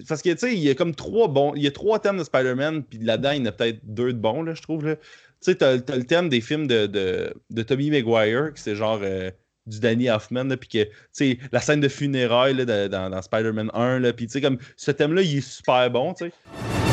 S1: parce que tu sais, il y a comme trois bons. Il y a trois thèmes de Spider-Man, puis là-dedans, il y en a peut-être deux de bons, là, je trouve. Tu sais, t'as t'as le thème des films de, de, de Tommy Maguire, qui c'est genre euh, du Danny Hoffman, puis que, la scène de funérailles dans, dans Spider-Man 1, là, puis tu sais, comme, ce thème-là, il est super bon, tu sais.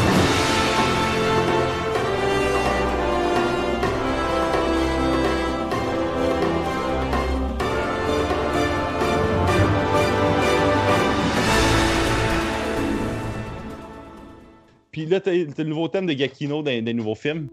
S1: Puis là, t'as le nouveau thème de Gakino dans des nouveaux films.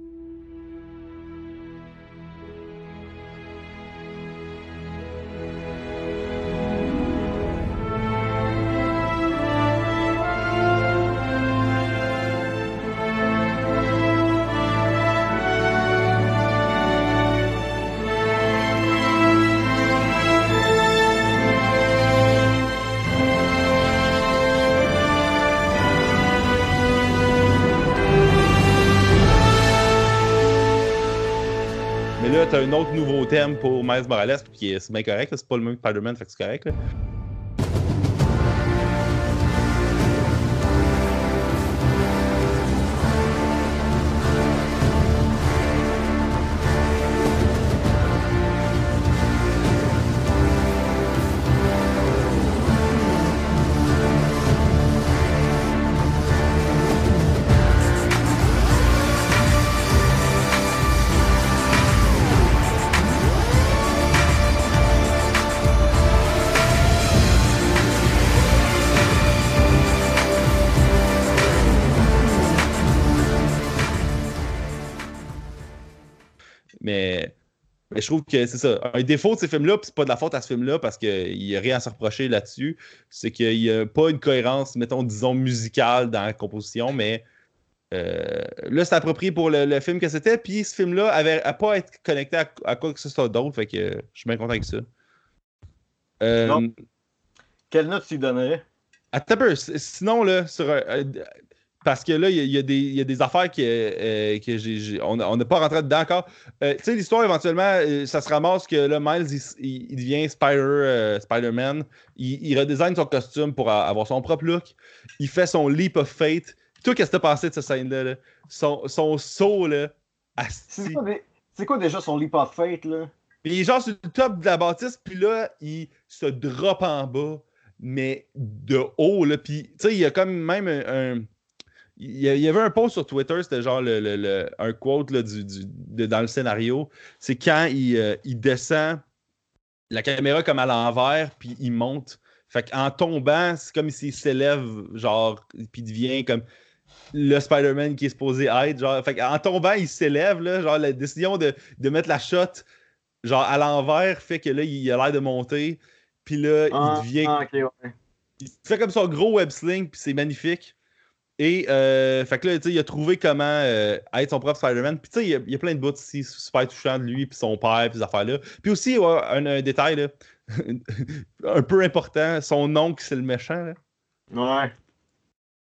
S1: Thème pour Miles Morales, qui est c'est bien correct, c'est pas le même que Spider-Man, fait c'est correct. là. Mais je trouve que c'est ça. Un défaut de ces films-là, puis c'est pas de la faute à ce film-là, parce qu'il n'y a rien à se reprocher là-dessus, c'est qu'il n'y a pas une cohérence, mettons, disons, musicale dans la composition, mais euh, là, c'est approprié pour le, le film que c'était, puis ce film-là avait à pas être connecté à, à quoi que ce soit d'autre, fait que euh, je suis bien content avec ça. Euh.
S2: Quelle note tu donnerais?
S1: Peu, s- sinon, là, sur un- euh, parce que là, il y, y a des- il y a des affaires que, euh, que on n'a pas rentré dedans encore. Euh, tu sais, l'histoire, éventuellement, euh, ça se ramasse que là, Miles, il, s- il- il devient Spider, euh, Spider-Man. Il, il redesign son costume pour avoir son propre look. Il fait son leap of fate. Toi, qu'est-ce que t'as pensé de cette scène-là? là? Son, son saut, là.
S2: C'est quoi, quoi déjà son leap of fate, là?
S1: Puis il est genre sur le top de la bâtisse, puis là, il se drop en bas, mais de haut, là. Puis, tu sais, il y a comme même un. un- il y avait un post sur Twitter, c'était genre le, le- le- un quote là, du, du- de- dans le scénario. C'est quand il, euh, il descend, la caméra comme à l'envers, puis il monte. Fait qu'en tombant, c'est comme s'il s'élève, genre, puis il devient comme le Spider-Man qui est supposé être. Genre, fait qu'en tombant, il s'élève, là. Genre, la décision de, de mettre la shot genre à l'envers fait que là il a l'air de monter puis là
S2: Ah,
S1: il devient
S2: ah, ouais.
S1: il fait comme son gros web sling puis c'est magnifique et euh, fait que là il a trouvé comment euh, être son propre Spider-Man puis tu sais il y a- il y, a plein de bouts ici super touchants de lui puis son père puis ces affaires là puis aussi ouais, un, un détail là, un peu important son oncle c'est le méchant là.
S2: Ouais.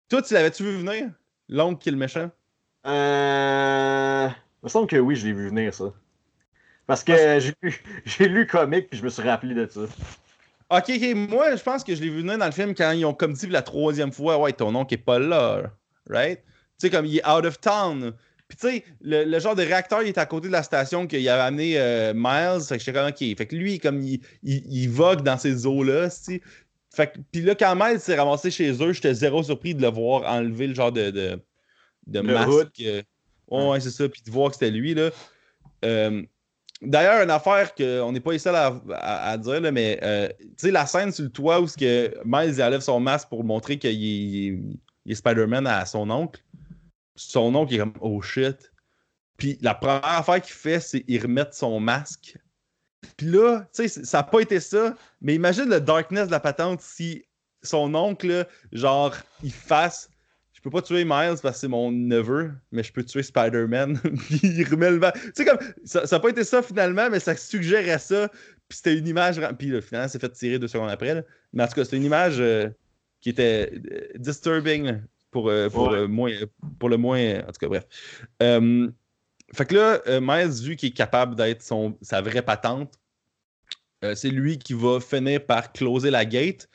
S1: toi tu l'avais-tu vu venir? L'oncle qui est le méchant?
S2: Euh... Il me semble que oui, je l'ai vu venir, ça. Parce que j'ai lu, lu comic puis je me suis rappelé de ça.
S1: Ok, ok, moi je pense que je l'ai vu venir dans le film quand ils ont comme dit la troisième fois, ouais, ton oncle est pas là, right? Tu sais, comme il est out of town. Puis tu sais, le, le genre de réacteur, il est à côté de la station qu'il avait amené euh, Miles. Fait que j'étais comme, ok. Fait que lui, comme il, il, il vogue dans ces eaux-là, tu Fait que, puis là, quand Miles s'est ramassé chez eux, j'étais zéro surpris de le voir enlever le genre de, de, de masque. euh, ouais, ouais, c'est ça. Puis de voir que c'était lui, là. Euh, D'ailleurs, une affaire qu'on n'est pas les seuls à, dire, là, mais euh, tu sais, la scène sur le toit où que Miles il enlève son masque pour montrer qu'il est, est- Spider-Man à son oncle. son oncle est comme oh shit. Puis la première affaire qu'il fait, c'est il remettre son masque. Puis là, tu sais, ça n'a pas été ça, mais imagine le darkness de la patente si son oncle, genre, il fasse. Je peux pas tuer Miles parce que c'est mon neveu, mais je peux tuer Spider-Man. puis il remet le Tu sais, comme, ça n'a pas été ça finalement, mais ça suggérait ça. Puis c'était une image. Puis le finalement, c'est fait tirer deux secondes après. Là. Mais en tout cas, c'était une image euh, qui était euh, disturbing pour, euh, pour, le moins, pour le moins. En tout cas, bref. fait que là, Miles, vu qu'il est capable d'être sa vraie patente, c'est lui qui va finir par closer la gate.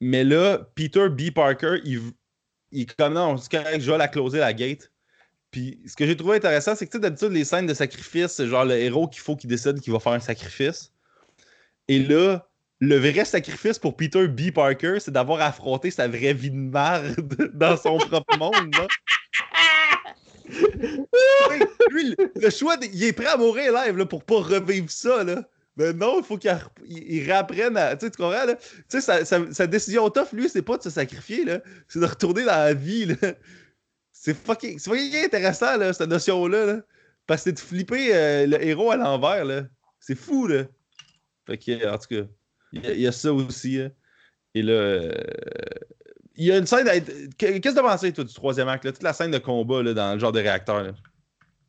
S1: Mais là, Peter B. Parker, il, il comme non, correct, je vais la closer la gate. Puis ce que j'ai trouvé intéressant, c'est que d'habitude, les scènes de sacrifice, c'est genre le héros qu'il faut qu'il décide qu'il va faire un sacrifice. Et là, le vrai sacrifice pour Peter B. Parker, c'est d'avoir affronté sa vraie vie de merde dans son propre monde. lui, le choix, il est prêt à mourir live là, pour pas revivre ça. Là. Mais non, il faut qu'il réapprenne à. Tu sais, tu comprends, là? Tu sais, sa, décision tough, lui, c'est pas de se sacrifier, là. C'est de retourner dans la vie, là. C'est fucking, fucking intéressant, là, cette notion-là, là. Parce que c'est de flipper euh, le héros à l'envers, là. C'est fou, là. Fait que, en tout cas, il y, a ça aussi, hein. Et là. Euh, il y a une scène. Qu'est-ce que tu as pensé, toi, du troisième acte, là? Toute la scène de combat, là, dans le genre de réacteur, là.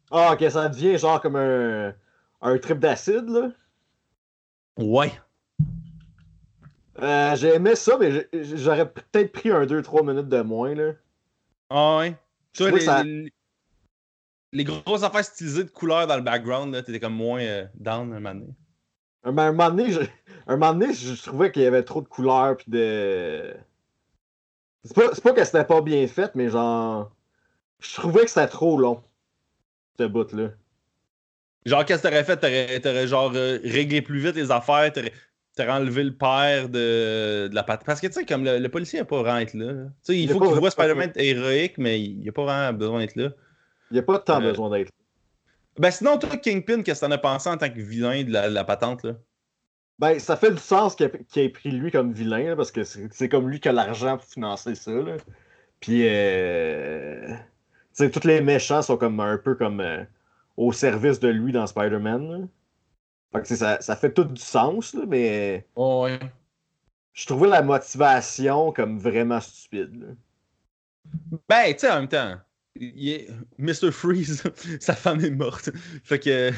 S2: Ah, ok, ça devient genre comme un, un trip d'acide, là.
S1: Ouais.
S2: Euh, j'ai aimé ça, mais j'aurais peut-être pris un 2-3 minutes de moins. Là.
S1: Ah ouais. Tu vois, les, les, grosses affaires stylisées de couleurs dans le background, t'étais comme moins euh, down un moment donné.
S2: Un, un moment donné, je, un moment donné, je trouvais qu'il y avait trop de couleurs puis de. C'est pas, pas que c'était pas bien fait, mais genre. Je trouvais que c'était trop long. Ce bout-là.
S1: Genre, qu'est-ce que t'aurais fait? T'aurais, genre euh, réglé plus vite les affaires, t'aurais, enlevé le père de, de la patte. Parce que, tu sais, comme le, policier n'a pas vraiment être là. Tu sais, il, faut qu'il voit Spider-Man héroïque, mais il n'a pas vraiment besoin d'être là.
S2: Il n'y a pas tant euh, besoin d'être là.
S1: Ben sinon, toi, Kingpin, qu'est-ce que t'en as pensé en tant que vilain de la, patente, là?
S2: Ben, ça fait du sens qu'il ait, pris lui comme vilain, parce que c'est, comme lui qui a l'argent pour financer ça, là. Puis, euh... tu sais, tous les méchants sont comme un peu comme... Euh, au service de lui dans Spider-Man. ça, ça fait tout du sens, mais.
S1: ouais.
S2: Je trouvais la motivation comme vraiment stupide.
S1: Ben, tu sais, en même temps, Mr. Freeze, sa femme est morte. fait que.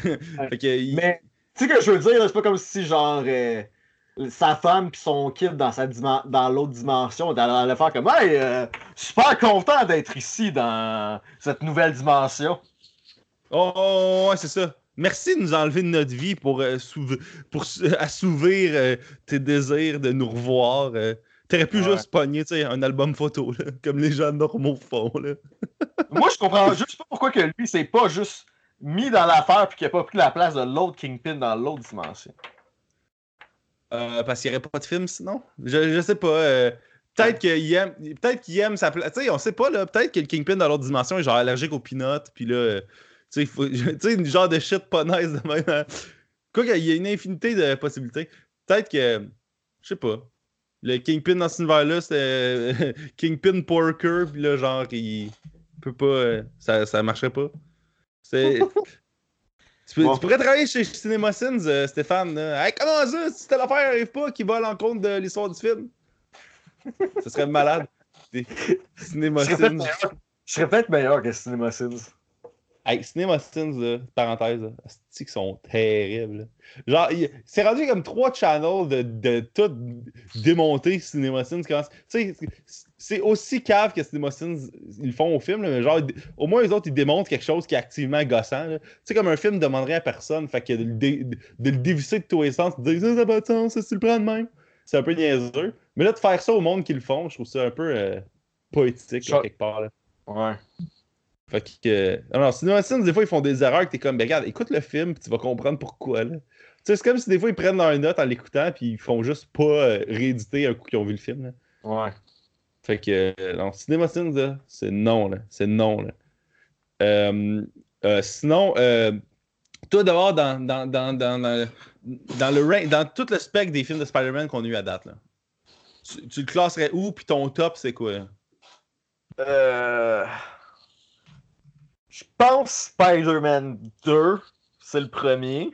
S2: Mais, tu sais que je veux dire, c'est pas comme si, genre. Euh, sa femme et son kid dans, sa dans l'autre dimension allaient faire comme Hey, euh, super content d'être ici dans cette nouvelle dimension.
S1: Oh, ouais, c'est ça. Merci de nous enlever de notre vie pour, euh, pour assouvir euh, tes désirs de nous revoir. Euh. T'aurais pu juste pogner un album photo, comme les gens normaux font. Là.
S2: Moi, je comprends juste pas pourquoi que lui, c'est pas juste mis dans l'affaire puis qu'il a pas pris la place de l'autre Kingpin dans l'autre dimension.
S1: parce qu'il n'y aurait pas de film sinon? Je, je sais pas. Peut-être qu'il aime, peut-être qu'il aime sa place. Tu sais, on sait pas, là. Peut-être que le Kingpin dans l'autre dimension est genre allergique aux peanuts, puis là, tu sais, une genre de shit pas nice de même. Hein. Quoi qu'il y a une infinité de possibilités. Peut-être que, je sais pas, le Kingpin dans cet univers-là, c'est Kingpin Porker, puis là, genre, il peut pas. Euh, ça, ça marcherait pas. C'est. Tu, pourrais travailler chez CinemaSins, euh, Stéphane. Hey, comment ça, si telle affaire n'arrive pas, qui va à l'encontre de l'histoire du film? Ce serait malade. CinemaSins.
S2: Je serais peut-être meilleur que CinemaSins.
S1: Hey, CinemaSins, là, parenthèse, c'est sont terribles. Genre, c'est rendu comme trois channels de, de tout démonter CinemaSins. Tu sais, c'est aussi cave que CinemaSins ils font au film, mais genre, au moins les autres, ils démontrent quelque chose qui est activement gossant. Tu sais, comme un film demanderait à personne, fait que de, de, le dévisser de tous les sens, de dire ça n'a pas de sens, ça, tu le prends de même. C'est un peu niaiseux. Mais là, de faire ça au monde qui le font, je trouve ça un peu euh, poétique, quelque part. Là.
S2: Ouais.
S1: Fait que. Alors, CinemaSins, des fois, ils font des erreurs que t'es comme, ben, regarde, écoute le film, puis tu vas comprendre pourquoi, là. Tu sais, c'est comme si des fois, ils prennent leur note en l'écoutant, puis ils font juste pas euh, rééditer un coup qu'ils ont vu le film, là.
S2: Ouais.
S1: Fait que, euh, non, CinemaSins, là, c'est non, là. C'est non, là. Euh, euh sinon, euh, toi, d'abord, dans, dans, dans, dans, dans, le dans tout le spectre des films de Spider-Man qu'on a eu à date, là, tu, tu le classerais où, puis ton top, c'est quoi?
S2: Euh. Je pense Spider-Man 2, c'est le premier.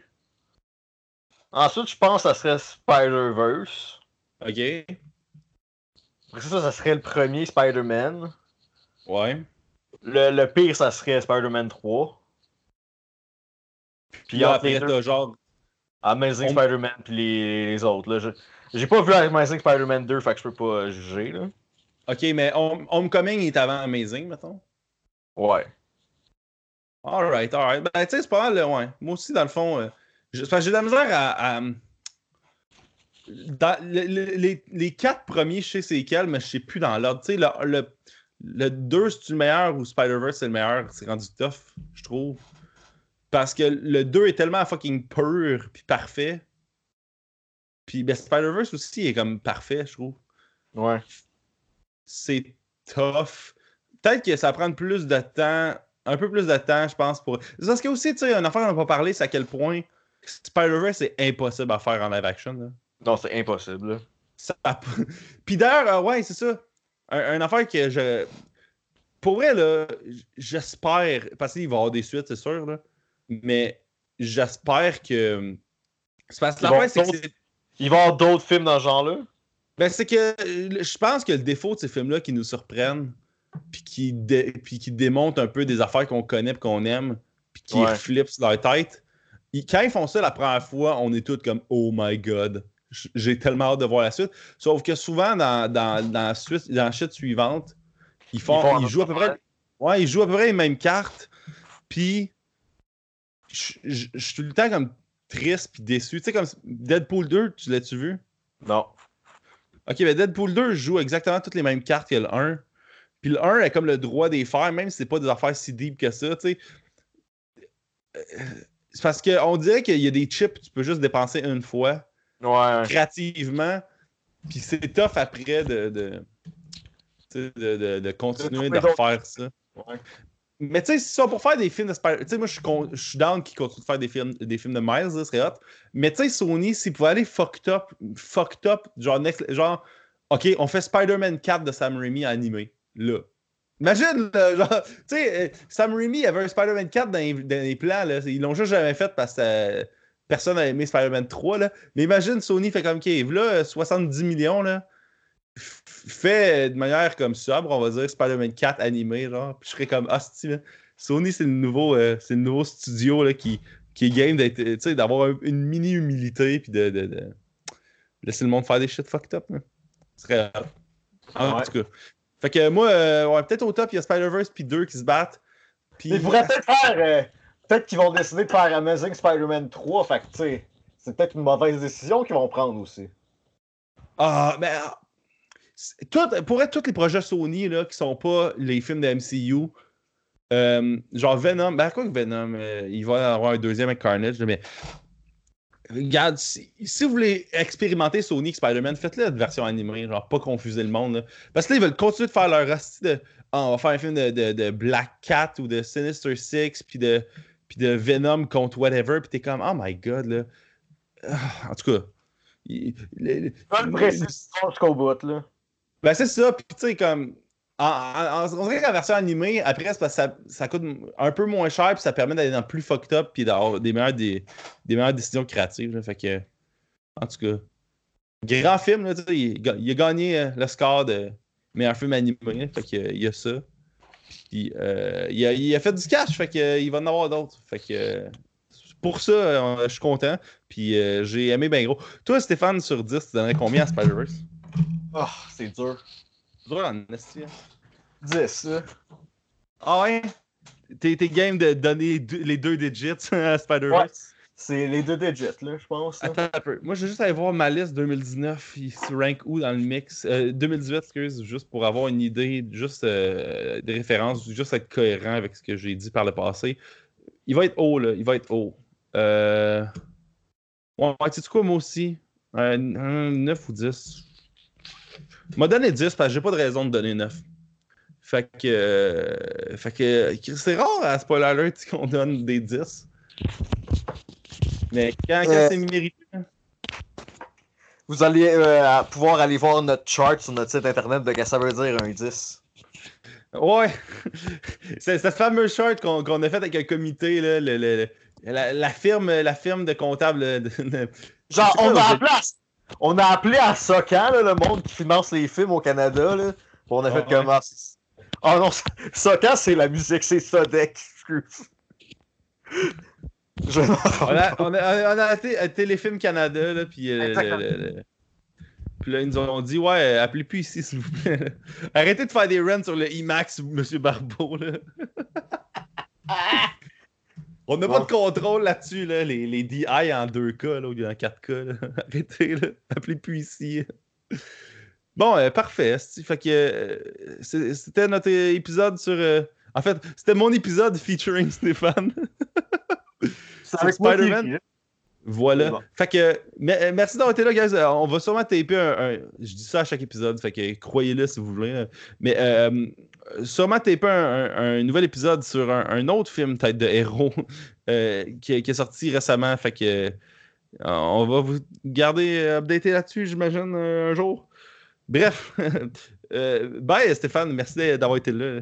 S2: Ensuite, je pense que ça serait Spider-Verse.
S1: Ok.
S2: Après ça, ça serait le premier Spider-Man.
S1: Ouais.
S2: Le, le pire, ça serait Spider-Man 3.
S1: Puis là, après, t'as genre.
S2: Amazing
S1: On-
S2: Spider-Man puis les, les autres. Là. Je- J'ai pas vu Amazing Spider-Man 2, fait que je peux pas juger. Là.
S1: Ok, mais Home- Homecoming est avant Amazing, mettons.
S2: Ouais.
S1: Alright, alright. Ben, tu sais, c'est pas mal, là, ouais. Moi aussi, dans le fond, euh, j'ai de la misère à. à- dans le- le- les, les quatre premiers, je sais c'est lesquels, mais je sais plus dans l'ordre. Tu sais, le, le, le 2, c'est-tu le meilleur ou Spider-Verse, c'est le meilleur? C'est rendu tough, je trouve. Parce que le 2 est tellement fucking pur puis parfait. Puis ben, Spider-Verse aussi est comme parfait, je trouve.
S2: Ouais.
S1: c'est tough. Peut-être que ça prend plus de temps, un peu plus de temps, je pense, pour. Parce que aussi, tu sais, une affaire qu'on n'a pas parlé, c'est à quel point Spider-Verse est impossible à faire en live action. Là.
S2: Non, c'est impossible. là.
S1: Ça... Puis d'ailleurs, euh, ouais, c'est ça. Un, une affaire que je. Pour vrai, là, j'espère. Parce qu'il va y avoir des suites, c'est sûr, là. Mais j'espère que. C'est parce que l'affaire, c'est que.
S2: Il va y avoir d'autres films dans ce genre-là?
S1: Ben, c'est que je pense que le défaut de ces films-là qui nous surprennent, puis qui, dé- puis qui démontrent un peu des affaires qu'on connaît et qu'on aime, puis qui
S2: Ouais.
S1: flippent sur leur tête, ils- quand ils font ça la première fois, on est tous comme Oh my god, j'ai tellement hâte de voir la suite. Sauf que souvent, dans, dans, dans, la, suite, dans la chute suivante, ils, font,
S2: Ils font
S1: ils,
S2: un
S1: jouent à peu près. Ouais, ils jouent à peu près les mêmes cartes, puis je suis tout le temps comme triste puis déçu. Tu sais, comme Deadpool 2, tu l'as-tu vu?
S2: Non.
S1: Ok, mais Deadpool 2 joue exactement toutes les mêmes cartes que le 1. Puis le 1 a comme le droit des faire, même si c'est pas des affaires si deep que ça, tu sais. Euh, C'est parce qu'on dirait qu'il y a des chips que tu peux juste dépenser une fois,
S2: Ouais.
S1: créativement, puis c'est tough après de, de, de, de- de continuer de refaire ça.
S2: Ouais.
S1: Mais tu sais, c'est ça, pour faire des films de. Tu sais, moi, je suis, con- je suis down qu'ils continuent de faire des films, des films de Miles, ce serait hot. Mais tu sais, Sony, s'ils pouvaient aller fucked up, fucked up, genre, next- genre, OK, on fait Spider-Man 4 de Sam Raimi animé, là. Imagine, là, genre, tu sais, euh, Sam Raimi avait un Spider-Man 4 dans les, dans les plans, là. Ils l'ont juste jamais fait parce que euh, personne n'a aimé Spider-Man 3, là. Mais imagine, Sony fait comme, OK, là, 70 millions, là. Fait de manière comme sobre, on va dire Spider-Man 4 animé, genre. Puis je serais comme, ah, c'est-tu, là, Sony, c'est le nouveau, euh, c'est le nouveau studio, là, qui, qui est game d'être, d'avoir un- une mini humilité, puis de, de, de laisser le monde faire des shit fucked up, là. Ce serait. En
S2: Ouais.
S1: tout cas. Fait que moi, euh, ouais, peut-être au top, il y a Spider-Verse puis deux qui se battent. Puis...
S2: Ils pourraient peut-être faire. euh, peut-être qu'ils vont décider de faire Amazing Spider-Man 3. Fait que, tu sais, c'est peut-être une mauvaise décision qu'ils vont prendre aussi.
S1: Ah, ben. tout, pour être tous les projets Sony là, qui sont pas les films de MCU, euh, genre Venom, ben quoi que Venom, euh, il va y avoir un deuxième avec Carnage, mais. Regarde, si, si vous voulez expérimenter Sony Spider-Man, faites-le de version animée, genre pas confuser le monde. là. Parce que là, ils veulent continuer de faire leur hostie de. Ah, on va faire un film de, de- de Black Cat ou de Sinister Six, puis de, puis de Venom contre whatever, puis t'es comme, oh my god, là. Ah, en tout cas. il- le-
S2: précision jusqu'au bout, là.
S1: ben, c'est ça. Puis, tu sais, comme. En, la version animée, après, c'est parce que ça, ça coûte un peu moins cher, puis ça permet d'aller dans plus fucked up, puis d'avoir des meilleures, des, des meilleures décisions créatives. Fait que. En tout cas. Grand film, là, il, il a gagné euh, le score de meilleur film animé. fait que, il y a ça. Puis, euh, il, a, fait du cash, fait que, il va en avoir d'autres. Fait que. pour ça, je suis content. Puis, euh, j'ai aimé bien gros. Toi, Stéphane, sur 10, tu donnerais combien à Spider-Verse?
S2: Ah, c'est dur.
S1: C'est dur en esti, hein.
S2: 10, là.
S1: Ah ouais? T'es game de donner les deux digits à
S2: Ouais.
S1: Spider-Verse?
S2: C'est les deux digits, là, je pense. là.
S1: Attends un peu. Moi, je vais juste aller voir ma liste 2019. Il se rank où dans le mix? Euh, 2018, excuse, juste pour avoir une idée, juste euh, des références, juste être cohérent avec ce que j'ai dit par le passé. Il va être haut, là. Il va être haut. Euh... Ouais, tu sais quoi, moi aussi? Euh, un 9 ou 10. M'a donné 10 parce que j'ai pas de raison de donner 9. Fait que, euh, fait que c'est rare à Spoiler Alert qu'on donne des 10. Mais quand, quand
S2: Euh,
S1: c'est mérité. hein?
S2: Vous allez euh, pouvoir aller voir notre chart sur notre site internet de ce que ça veut dire un 10.
S1: Ouais. c'est cette fameuse charte qu'on a faite avec un comité, là, le, le- la, la firme, la firme de de-
S2: Genre, on a appelé à, on a appelé à Socan, le monde qui finance les films au Canada. Là? On a
S1: Ah,
S2: fait
S1: ouais.
S2: comment Oh non, Socan, c'est la musique, c'est Sodec. excuse. Je
S1: On a, on a, on a été à Téléfilm Canada, là, puis, euh,
S2: Exactement.
S1: le- le- le- puis là, ils nous ont dit, ouais, euh, appelez plus ici, s'il vous plaît. Arrêtez de faire des runs sur le IMAX, Monsieur Barbeau, là. On n'a pas de contrôle là-dessus, là. Les, les DI en 2K, là, au lieu en 4K, là. Arrêtez, là. Appelez plus ici. Bon, euh, parfait. Fait que euh, c'était notre épisode sur. euh, En fait, c'était mon épisode featuring Stéphane.
S2: C'est
S1: Spider-Man. Voilà.
S2: C'est bon.
S1: Fait que, me- euh, merci d'avoir été là, guys. Euh, On va sûrement taper un, un- Je dis ça à chaque épisode, fait que croyez-le si vous voulez. là. Mais euh, sûrement taper un, un- nouvel épisode sur un, autre film, tête de héros, euh, qui, est sorti récemment. Fait que. euh, on va vous garder euh, updaté là-dessus, j'imagine, un jour. Bref. Bye, Stéphane. Merci d'avoir été là.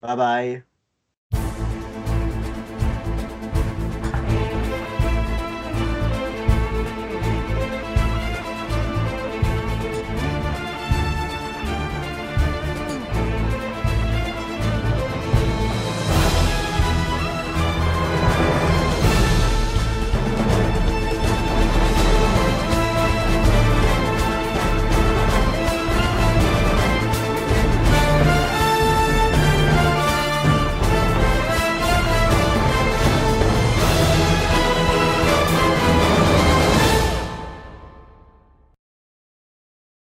S2: Bye bye.